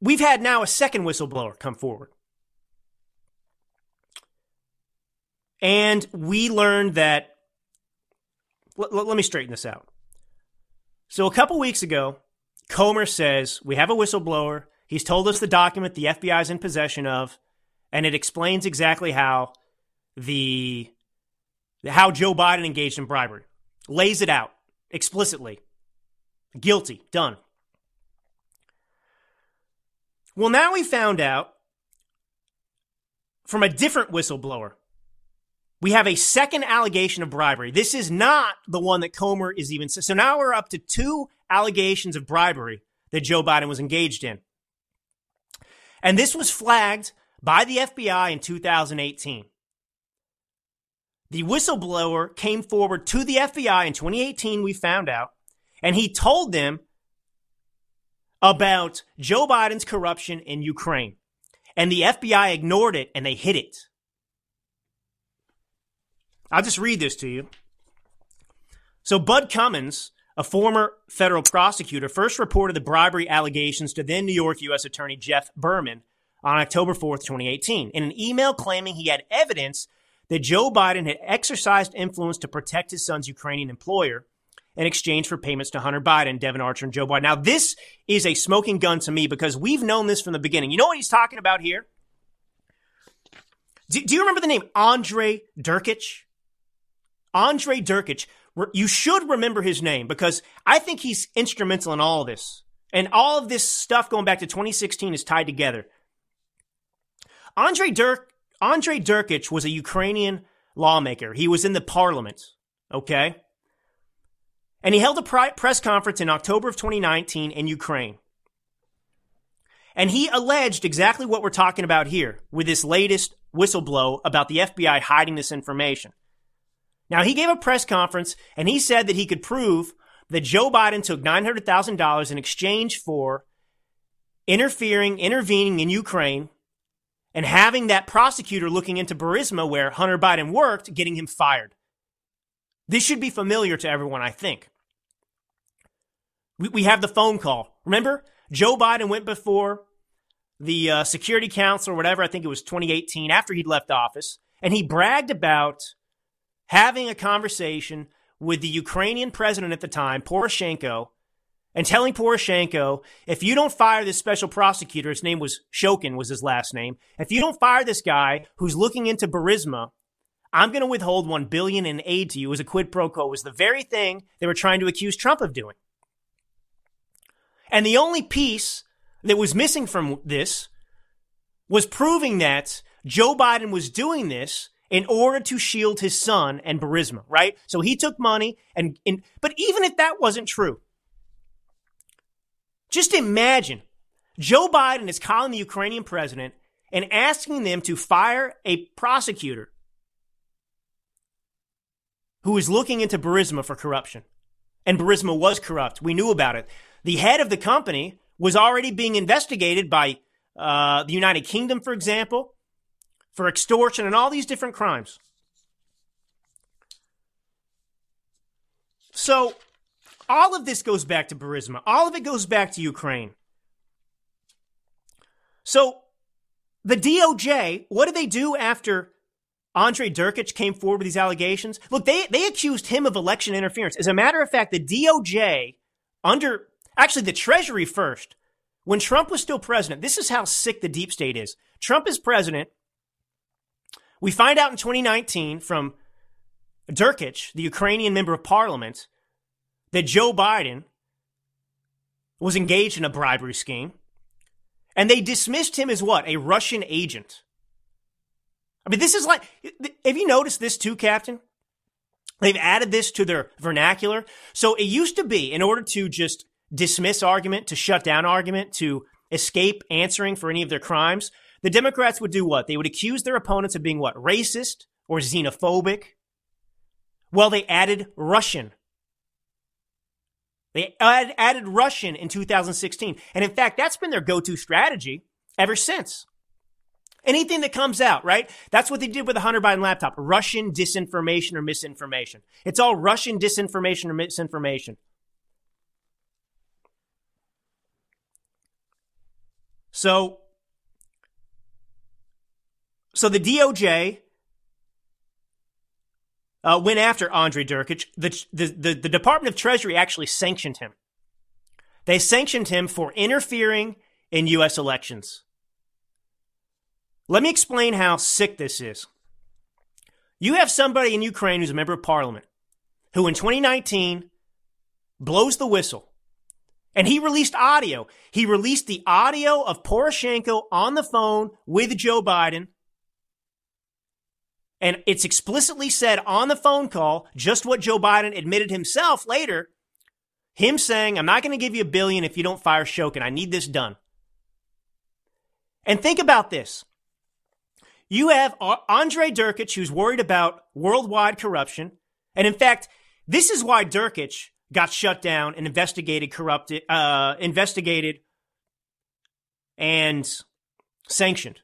We've had now a second whistleblower come forward. And we learned that. L- let me straighten this out. So, a couple weeks ago, Comer says we have a whistleblower. He's told us the document the FBI is in possession of, and it explains exactly how the how Joe Biden engaged in bribery. Lays it out explicitly. Guilty. Done. Well, now we found out from a different whistleblower. We have a second allegation of bribery. This is not the one that Comer is even. So now we're up to two allegations of bribery that Joe Biden was engaged in. And this was flagged by the FBI in 2018. The whistleblower came forward to the FBI in 2018, we found out, and he told them about Joe Biden's corruption in Ukraine. And the FBI ignored it and they hid it. I'll just read this to you. So, Bud Cummins, a former federal prosecutor, first reported the bribery allegations to then New York U.S. Attorney Jeff Berman on October 4th, 2018, in an email claiming he had evidence that Joe Biden had exercised influence to protect his son's Ukrainian employer in exchange for payments to Hunter Biden, Devon Archer, and Joe Biden. Now, this is a smoking gun to me because we've known this from the beginning. You know what he's talking about here? Do, do you remember the name Andre Durkich? Andre Durkich. You should remember his name because I think he's instrumental in all of this. And all of this stuff going back to 2016 is tied together. Andre Dirk, Andre Durkich was a Ukrainian lawmaker. He was in the parliament. Okay. And he held a press conference in October of 2019 in Ukraine. And he alleged exactly what we're talking about here with this latest whistleblow about the FBI hiding this information. Now, he gave a press conference and he said that he could prove that Joe Biden took $900,000 in exchange for interfering, intervening in Ukraine and having that prosecutor looking into Burisma where Hunter Biden worked, getting him fired. This should be familiar to everyone, I think. We, we have the phone call. Remember? Joe Biden went before the uh, Security Council or whatever, I think it was 2018, after he'd left office, and he bragged about having a conversation with the Ukrainian president at the time, Poroshenko, and telling Poroshenko, if you don't fire this special prosecutor, his name was Shokin, was his last name. If you don't fire this guy who's looking into Burisma, I'm going to withhold one billion in aid to you as a quid pro quo. Was the very thing they were trying to accuse Trump of doing. And the only piece that was missing from this was proving that Joe Biden was doing this in order to shield his son and Burisma, right? So he took money and, and but even if that wasn't true, just imagine Joe Biden is calling the Ukrainian president and asking them to fire a prosecutor who is looking into Burisma for corruption. And Burisma was corrupt. We knew about it. The head of the company was already being investigated by uh, the United Kingdom, for example, for extortion and all these different crimes. So, all of this goes back to Burisma. All of it goes back to Ukraine. So, the DOJ, what did they do after Andre Derkich came forward with these allegations? Look, they, they accused him of election interference. As a matter of fact, the DOJ, under actually the Treasury first, when Trump was still president, this is how sick the deep state is. Trump is president. We find out in 2019 from Derkich, the Ukrainian member of parliament, that Joe Biden was engaged in a bribery scheme. And they dismissed him as what? A Russian agent. I mean, this is like, have you noticed this too, Captain? They've added this to their vernacular. So it used to be, in order to just dismiss argument, to shut down argument, to escape answering for any of their crimes, the Democrats would do what? They would accuse their opponents of being what? Racist or xenophobic. Well, they added Russian. They added Russian in 2016. And in fact, that's been their go to strategy ever since. Anything that comes out, right? That's what they did with the Hunter Biden laptop. Russian disinformation or misinformation. It's all Russian disinformation or misinformation. So so the DOJ uh, went after Andre Derkich. The, the, the, the Department of Treasury actually sanctioned him. They sanctioned him for interfering in U.S. elections. Let me explain how sick this is. You have somebody in Ukraine who's a member of parliament who in 2019 blows the whistle and he released audio. He released the audio of Poroshenko on the phone with Joe Biden and it's explicitly said on the phone call, just what Joe Biden admitted himself later. Him saying, I'm not going to give you a billion if you don't fire Shokin. I need this done. And think about this. You have Andre Derkich, who's worried about worldwide corruption. And in fact, this is why Derkich got shut down and investigated corrupted, uh, investigated and sanctioned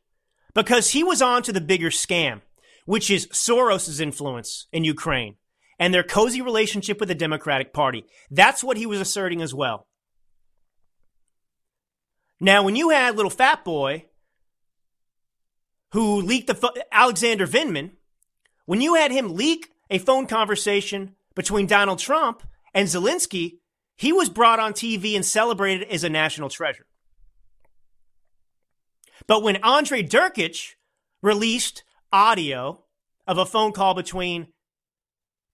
because he was on to the bigger scam which is Soros's influence in Ukraine and their cozy relationship with the Democratic Party. That's what he was asserting as well. Now, when you had little fat boy who leaked the Alexander Vindman, when you had him leak a phone conversation between Donald Trump and Zelensky, he was brought on TV and celebrated as a national treasure. But when Andre Derkich released audio of a phone call between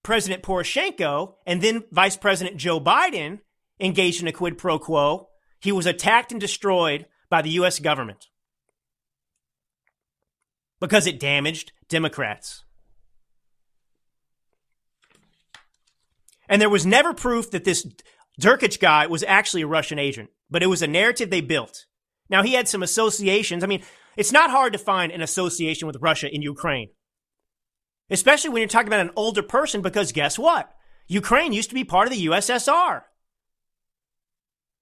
President Poroshenko and then Vice President Joe Biden engaged in a quid pro quo. He was attacked and destroyed by the U.S. government because it damaged Democrats. And there was never proof that this Derkich guy was actually a Russian agent, but it was a narrative they built Now, he had some associations. I mean, it's not hard to find an association with Russia in Ukraine, especially when you're talking about an older person, because guess what? Ukraine used to be part of the USSR.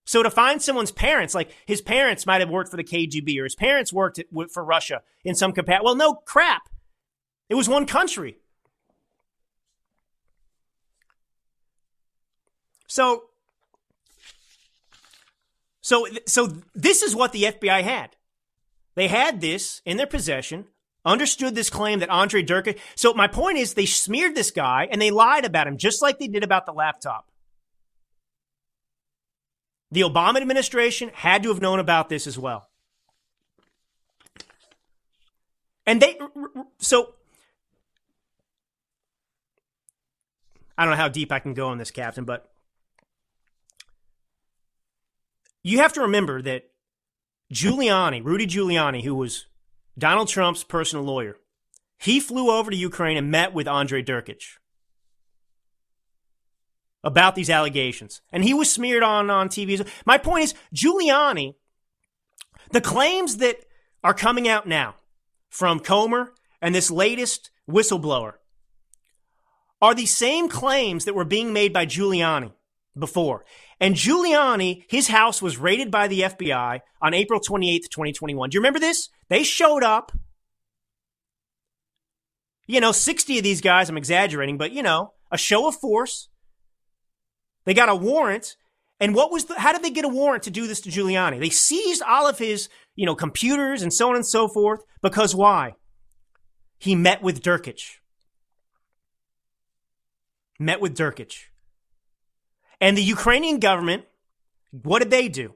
So to find someone's parents, like his parents might have worked for the KGB or his parents worked for Russia in some capacity. Well, no crap. It was one country. So, so, so this is what the FBI had. They had this in their possession, understood this claim that Andre Derkich. So my point is they smeared this guy and they lied about him just like they did about the laptop. The Obama administration had to have known about this as well. And they, so, I don't know how deep I can go on this, Captain, but you have to remember that Giuliani, Rudy Giuliani, who was Donald Trump's personal lawyer, he flew over to Ukraine and met with Andrei Derkich about these allegations. And he was smeared on, on TV. My point is, Giuliani, the claims that are coming out now from Comer and this latest whistleblower are the same claims that were being made by Giuliani before. And Giuliani, his house was raided by the FBI on April 28th, 2021. Do you remember this? They showed up. You know, 60 of these guys, I'm exaggerating, but you know, a show of force. They got a warrant. And what was the, how did they get a warrant to do this to Giuliani? They seized all of his, you know, computers and so on and so forth because why? He met with Derkich. Met with Derkich. And the Ukrainian government, what did they do?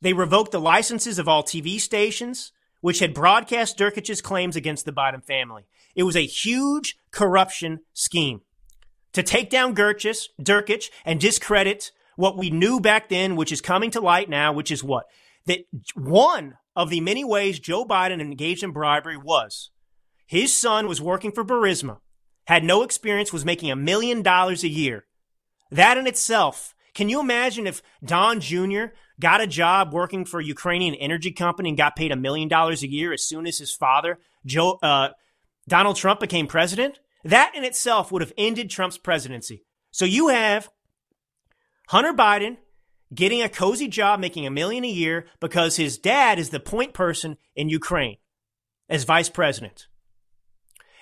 They revoked the licenses of all TV stations, which had broadcast Derkich's claims against the Biden family. It was a huge corruption scheme to take down Gerchis, Derkich and discredit what we knew back then, which is coming to light now, which is what? That one of the many ways Joe Biden engaged in bribery was his son was working for Burisma, had no experience, was making a million dollars a year. That in itself, can you imagine if Don Jr. got a job working for a Ukrainian energy company and got paid a million dollars a year as soon as his father, Joe, uh, Donald Trump became president? That in itself would have ended Trump's presidency. So you have Hunter Biden getting a cozy job making a million a year because his dad is the point person in Ukraine as vice president.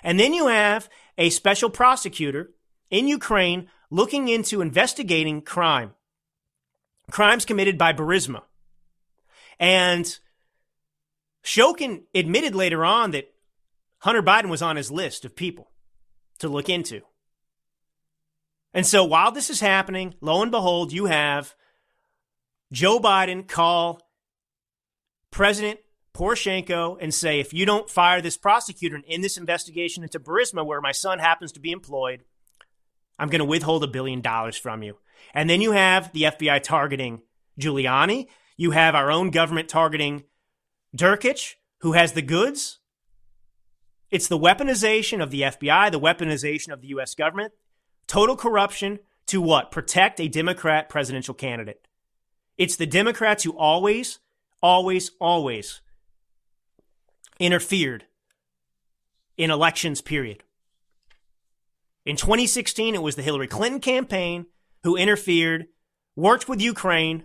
And then you have a special prosecutor in Ukraine looking into investigating crime, crimes committed by Burisma. And Shokin admitted later on that Hunter Biden was on his list of people to look into. And so while this is happening, lo and behold, you have Joe Biden call President Poroshenko and say, if you don't fire this prosecutor in this investigation into Burisma, where my son happens to be employed, I'm going to withhold a billion dollars from you. And then you have the FBI targeting Giuliani. You have our own government targeting Derkich, who has the goods. It's the weaponization of the FBI, the weaponization of the U.S. government, total corruption to what? Protect a Democrat presidential candidate. It's the Democrats who always, always, always interfered in elections, period. In 2016, it was the Hillary Clinton campaign who interfered, worked with Ukraine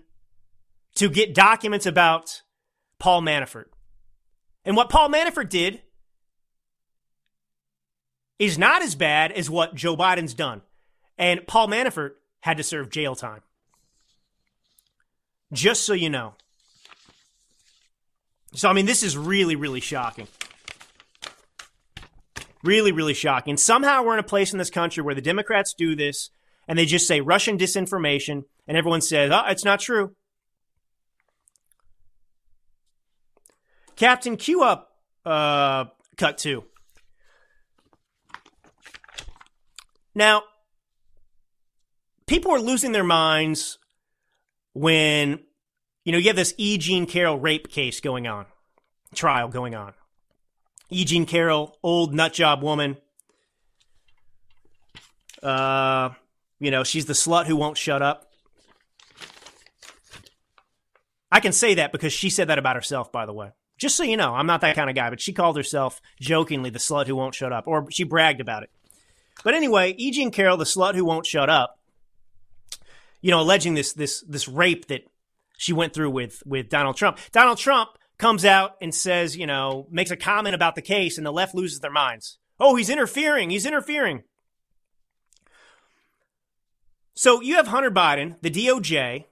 to get documents about Paul Manafort. And what Paul Manafort did is not as bad as what Joe Biden's done. And Paul Manafort had to serve jail time. Just so you know. So, I mean, this is really, really shocking. Really, really shocking. Somehow we're in a place in this country where the Democrats do this and they just say Russian disinformation and everyone says, oh, it's not true. Captain, cue up uh, cut two. Now, people are losing their minds when, you know, you have this E. Jean Carroll rape case going on, trial going on. E. Jean Carroll, old nutjob woman. Uh, you know, she's the slut who won't shut up. I can say that because she said that about herself, by the way. Just so you know, I'm not that kind of guy, but she called herself jokingly the slut who won't shut up, or she bragged about it. But anyway, E. Jean Carroll, the slut who won't shut up, you know, alleging this this this rape that she went through with with Donald Trump. Donald Trump comes out and says, you know, makes a comment about the case, and the left loses their minds. Oh, he's interfering. He's interfering. So you have Hunter Biden, the DOJ,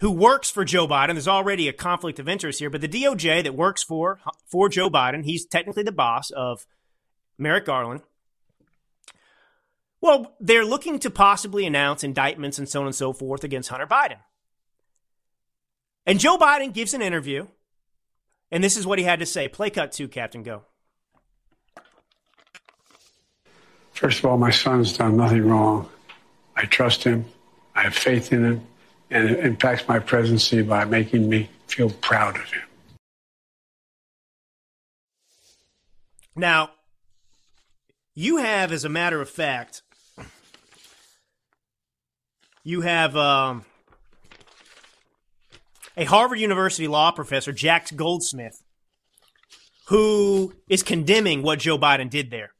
who works for Joe Biden. There's already a conflict of interest here, but the DOJ that works for for Joe Biden, he's technically the boss of Merrick Garland. Well, they're looking to possibly announce indictments and so on and so forth against Hunter Biden. And Joe Biden gives an interview, and this is what he had to say. Play cut two, Captain, go. First of all, my son's done nothing wrong. I trust him. I have faith in him. And it impacts my presidency by making me feel proud of him. Now, you have, as a matter of fact, you have um, a Harvard University law professor, Jack Goldsmith, who is condemning what Joe Biden did there.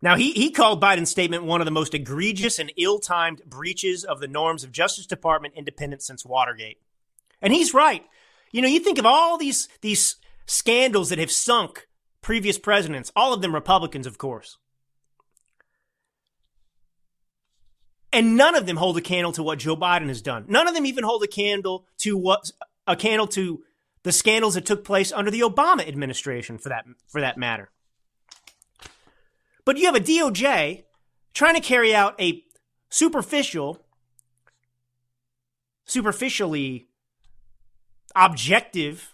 Now, he, he called Biden's statement one of the most egregious and ill timed breaches of the norms of Justice Department independence since Watergate. And he's right. You know, you think of all these, these scandals that have sunk previous presidents, all of them Republicans, of course. And none of them hold a candle to what Joe Biden has done. None of them even hold a candle to what a candle to the scandals that took place under the Obama administration for that for that matter. But you have a DOJ trying to carry out a superficial, superficially objective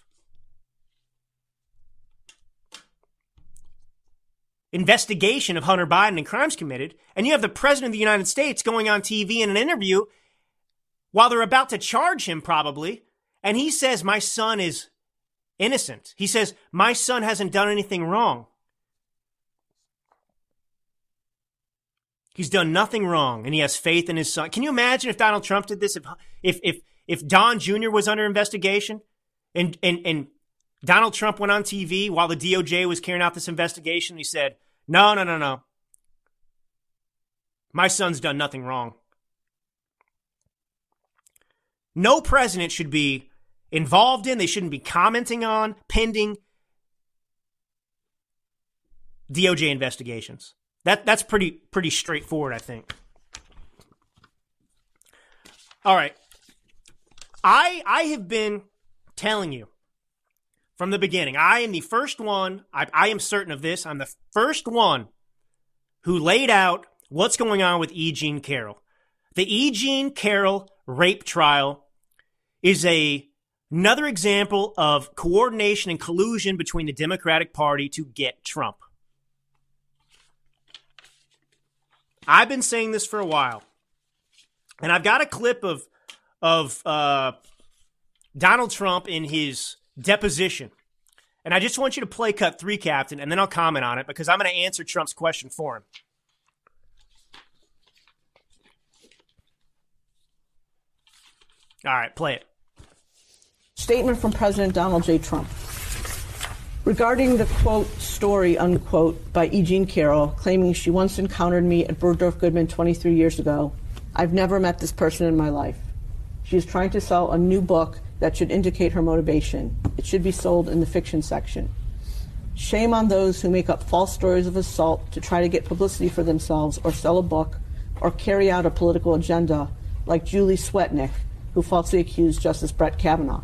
investigation of Hunter Biden and crimes committed, and you have the President of the United States going on TV in an interview while they're about to charge him, probably, and he says, My son is innocent. He says, My son hasn't done anything wrong. He's done nothing wrong, and he has faith in his son. Can you imagine if Donald Trump did this? If if if if Don Jr. was under investigation, and and and Donald Trump went on TV while the DOJ was carrying out this investigation. He said, "No, no, no, no. My son's done nothing wrong." No president should be involved in. They shouldn't be commenting on pending DOJ investigations. That that's pretty pretty straightforward, I think. All right. I I have been telling you from the beginning. I am the first one. I, I am certain of this. I'm the first one who laid out what's going on with E. Jean Carroll. The E. Jean Carroll rape trial is a another example of coordination and collusion between the Democratic Party to get Trump. I've been saying this for a while, and I've got a clip of of uh, Donald Trump in his deposition, and I just want you to play cut three, Captain, and then I'll comment on it because I'm going to answer Trump's question for him. All right, play it. Statement from President Donald J. Trump. Regarding the quote story unquote by E. Jean Carroll claiming she once encountered me at Bergdorf Goodman 23 years ago, I've never met this person in my life. She is trying to sell a new book that should indicate her motivation. It should be sold in the fiction section. Shame on those who make up false stories of assault to try to get publicity for themselves or sell a book or carry out a political agenda, like Julie Swetnick, who falsely accused Justice Brett Kavanaugh.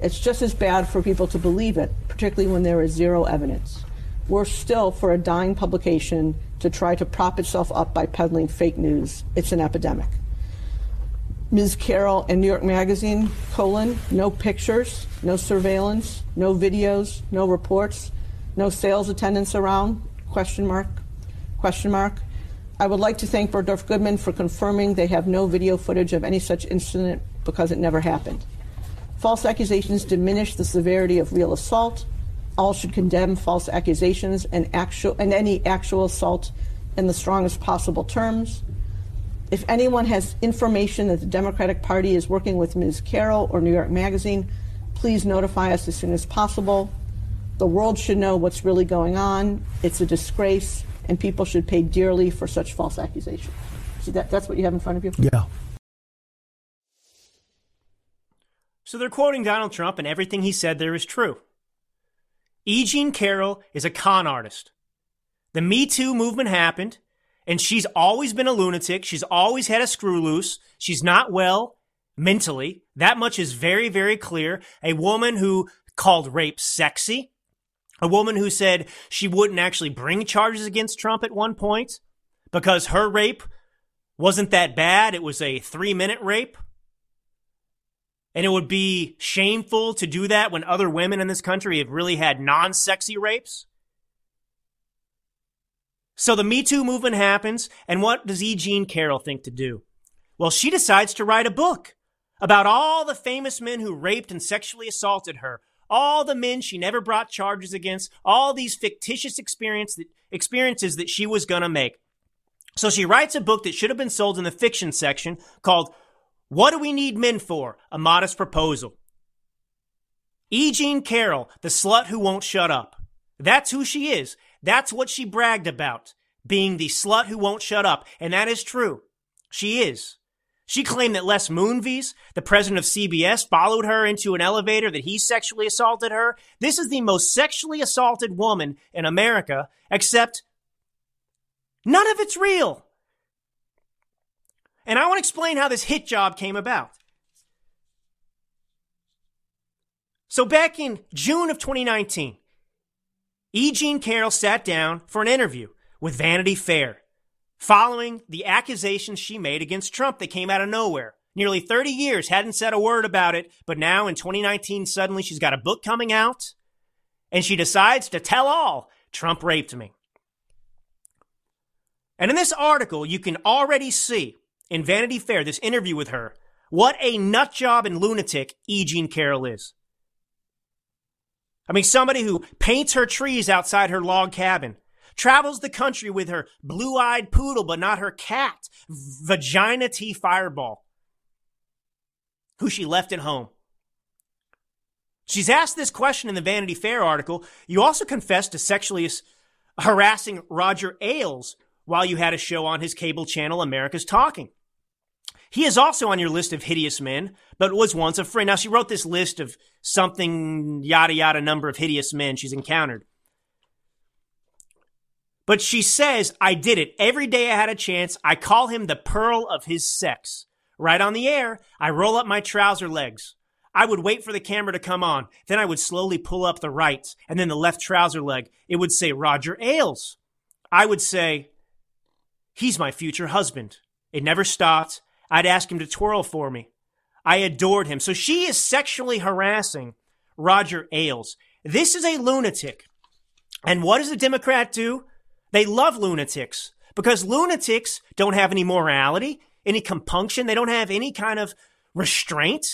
It's just as bad for people to believe it, particularly when there is zero evidence. Worse still for a dying publication to try to prop itself up by peddling fake news. It's an epidemic. Ms. Carroll and New York Magazine, colon, no pictures, no surveillance, no videos, no reports, no sales attendants around, question mark, question mark. I would like to thank Bergdorf Goodman for confirming they have no video footage of any such incident because it never happened. False accusations diminish the severity of real assault. All should condemn false accusations and, actual, and any actual assault in the strongest possible terms. If anyone has information that the Democratic Party is working with Ms. Carroll or New York Magazine, please notify us as soon as possible. The world should know what's really going on. It's a disgrace, and people should pay dearly for such false accusations. See, that, that's what you have in front of you? Yeah. So they're quoting Donald Trump, and everything he said there is true. E. Jean Carroll is a con artist. The Me Too movement happened, and she's always been a lunatic. She's always had a screw loose. She's not well mentally. That much is very, very clear. A woman who called rape sexy. A woman who said she wouldn't actually bring charges against Trump at one point because her rape wasn't that bad. It was a three minute rape. And it would be shameful to do that when other women in this country have really had non sexy rapes. So the Me Too movement happens, and what does E. Jean Carroll think to do? Well, she decides to write a book about all the famous men who raped and sexually assaulted her, all the men she never brought charges against, all these fictitious experience that, experiences that she was going to make. So she writes a book that should have been sold in the fiction section called What Do We Need Men For? A Modest Proposal. E. Jean Carroll, the slut who won't shut up. That's who she is. That's what she bragged about, being the slut who won't shut up. And that is true. She is. She claimed that Les Moonves, the president of CBS, followed her into an elevator, that he sexually assaulted her. This is the most sexually assaulted woman in America, except none of it's real. And I want to explain how this hit job came about. So back in June of 2019, E. Jean Carroll sat down for an interview with Vanity Fair following the accusations she made against Trump that came out of nowhere. Nearly 30 years, hadn't said a word about it, but now in 2019, suddenly she's got a book coming out and she decides to tell all Trump raped me. And in this article, you can already see in Vanity Fair, this interview with her, what a nutjob and lunatic E. Jean Carroll is. I mean, somebody who paints her trees outside her log cabin, travels the country with her blue eyed poodle, but not her cat, Vagina T Fireball, who she left at home. She's asked this question in the Vanity Fair article. You also confessed to sexually harassing Roger Ailes while you had a show on his cable channel, America's Talking. He is also on your list of hideous men, but was once a friend. Now, she wrote this list of something, yada, yada, number of hideous men she's encountered. But she says, I did it every day I had a chance. I call him the pearl of his sex. Right on the air, I roll up my trouser legs. I would wait for the camera to come on. Then I would slowly pull up the right and then the left trouser leg. It would say Roger Ailes. I would say, He's my future husband. It never stopped. I'd ask him to twirl for me. I adored him. So she is sexually harassing Roger Ailes. This is a lunatic. And what does the Democrat do? They love lunatics because lunatics don't have any morality, any compunction. They don't have any kind of restraint.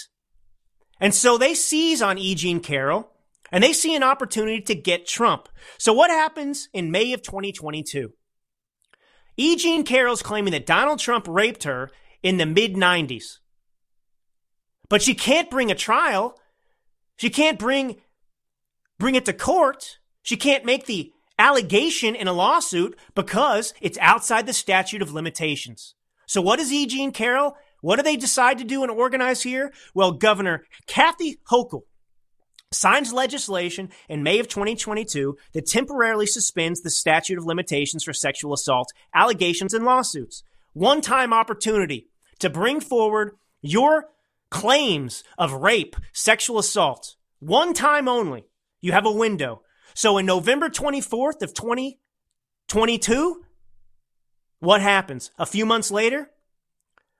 And so they seize on E. Jean Carroll and they see an opportunity to get Trump. So what happens in May of 2022? E. Jean Carroll's claiming that Donald Trump raped her in the mid 90s. But she can't bring a trial. She can't bring bring it to court. She can't make the allegation in a lawsuit because it's outside the statute of limitations. So what does E. Jean Carroll? What do they decide to do and organize here? Well, Governor Kathy Hochul signs legislation in May of 2022 that temporarily suspends the statute of limitations for sexual assault allegations and lawsuits. One time opportunity to bring forward your claims of rape, sexual assault. One time only. You have a window. So in November 24th of 2022, what happens? A few months later?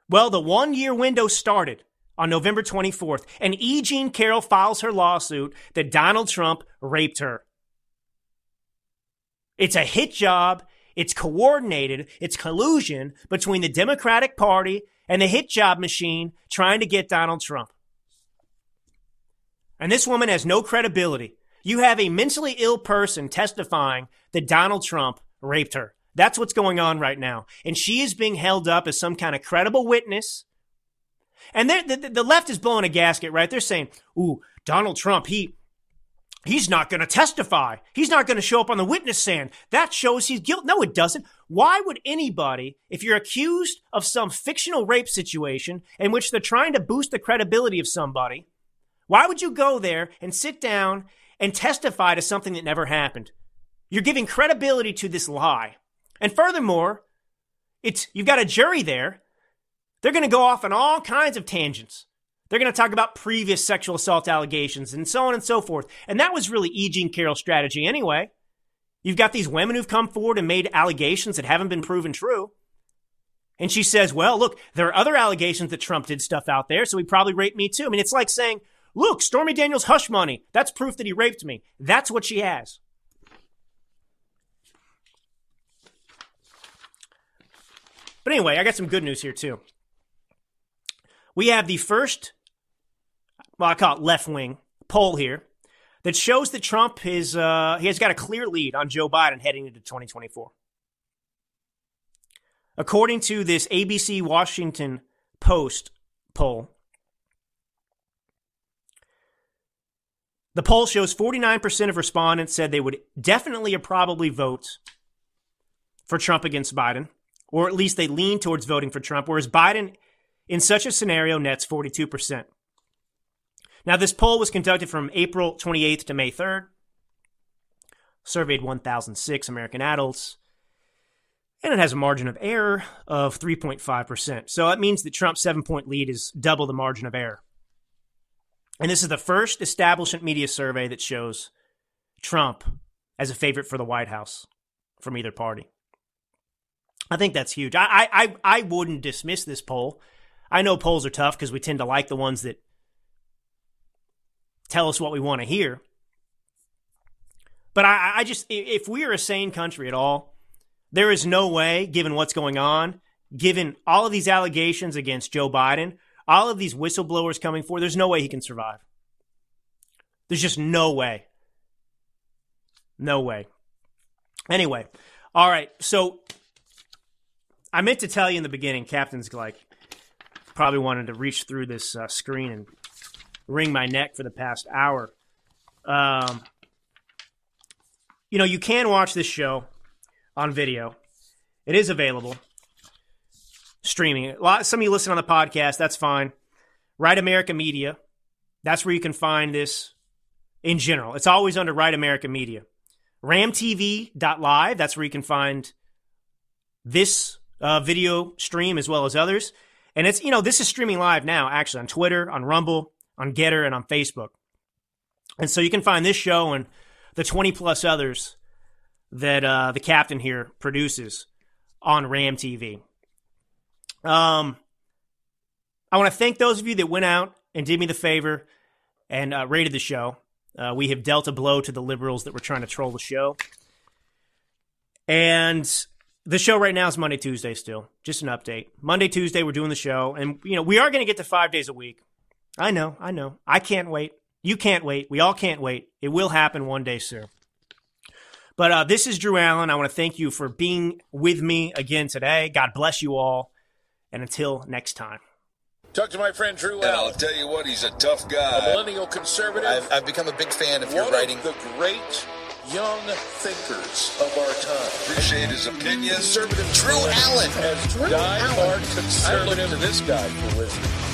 Well, the one year window started on November 24th, and E. Jean Carroll files her lawsuit that Donald Trump raped her. It's a hit job. It's coordinated. It's collusion between the Democratic Party and the hit job machine trying to get Donald Trump. And this woman has no credibility. You have a mentally ill person testifying that Donald Trump raped her. That's what's going on right now. And she is being held up as some kind of credible witness. And the, the, left is blowing a gasket, right? They're saying, ooh, Donald Trump, he, he's not going to testify. He's not going to show up on the witness stand. That shows he's guilty. No, it doesn't. Why would anybody, if you're accused of some fictional rape situation in which they're trying to boost the credibility of somebody, why would you go there and sit down and testify to something that never happened? You're giving credibility to this lie. And furthermore, it's you've got a jury there. They're going to go off on all kinds of tangents. They're going to talk about previous sexual assault allegations and so on and so forth. And that was really E. Jean Carroll's strategy anyway. You've got these women who've come forward and made allegations that haven't been proven true. And she says, well, look, there are other allegations that Trump did stuff out there, so he probably raped me too. I mean, it's like saying, look, Stormy Daniels hush money. That's proof that he raped me. That's what she has. But anyway, I got some good news here too. We have the first, well, I call it left wing poll here that shows that Trump is uh, he has got a clear lead on Joe Biden heading into 2024. According to this ABC Washington Post poll, the poll shows 49% of respondents said they would definitely or probably vote for Trump against Biden or at least they lean towards voting for Trump, whereas Biden, in such a scenario, nets 42%. Now, this poll was conducted from April 28th to May 3rd, surveyed 1,006 American adults, and it has a margin of error of 3.5%. So that means that Trump's seven point lead is double the margin of error. And this is the first establishment media survey that shows Trump as a favorite for the White House from either party. I think that's huge. I I I wouldn't dismiss this poll. I know polls are tough because we tend to like the ones that tell us what we want to hear. But I, I just, if we are a sane country at all, there is no way, given what's going on, given all of these allegations against Joe Biden, all of these whistleblowers coming forward, there's no way he can survive. There's just no way. No way. Anyway, all right. So I meant to tell you in the beginning, Captain's like probably wanted to reach through this uh, screen and wring my neck for the past hour. Um, you know, you can watch this show on video. It is available streaming. Lot, some of you listen on the podcast. That's fine. Right America Media. That's where you can find this in general. It's always under Right America Media. RamTV.live. That's where you can find this uh, video stream as well as others. And it's, you know, this is streaming live now, actually, on Twitter, on Rumble, on Gettr, and on Facebook. And so you can find this show and the 20 plus others that uh, the captain here produces on Ram TV. Um, I want to thank those of you that went out and did me the favor and uh, rated the show. Uh, we have dealt a blow to the liberals that were trying to troll the show. And the show right now is Monday, Tuesday still. Just an update. Monday, Tuesday, we're doing the show. And, you know, we are going to get to five days a week. I know, I know. I can't wait. You can't wait. We all can't wait. It will happen one day soon. But uh, this is Drew Allen. I want to thank you for being with me again today. God bless you all. And until next time. Talk to my friend Drew And I'll Allen, tell you what, he's a tough guy. a millennial conservative. I've, I've become a big fan of your one writing. of the great young thinkers of our time. Appreciate his opinions. Conservative Drew Allen. as Drew die-hard Allen. conservative. I look to this guy for wisdom.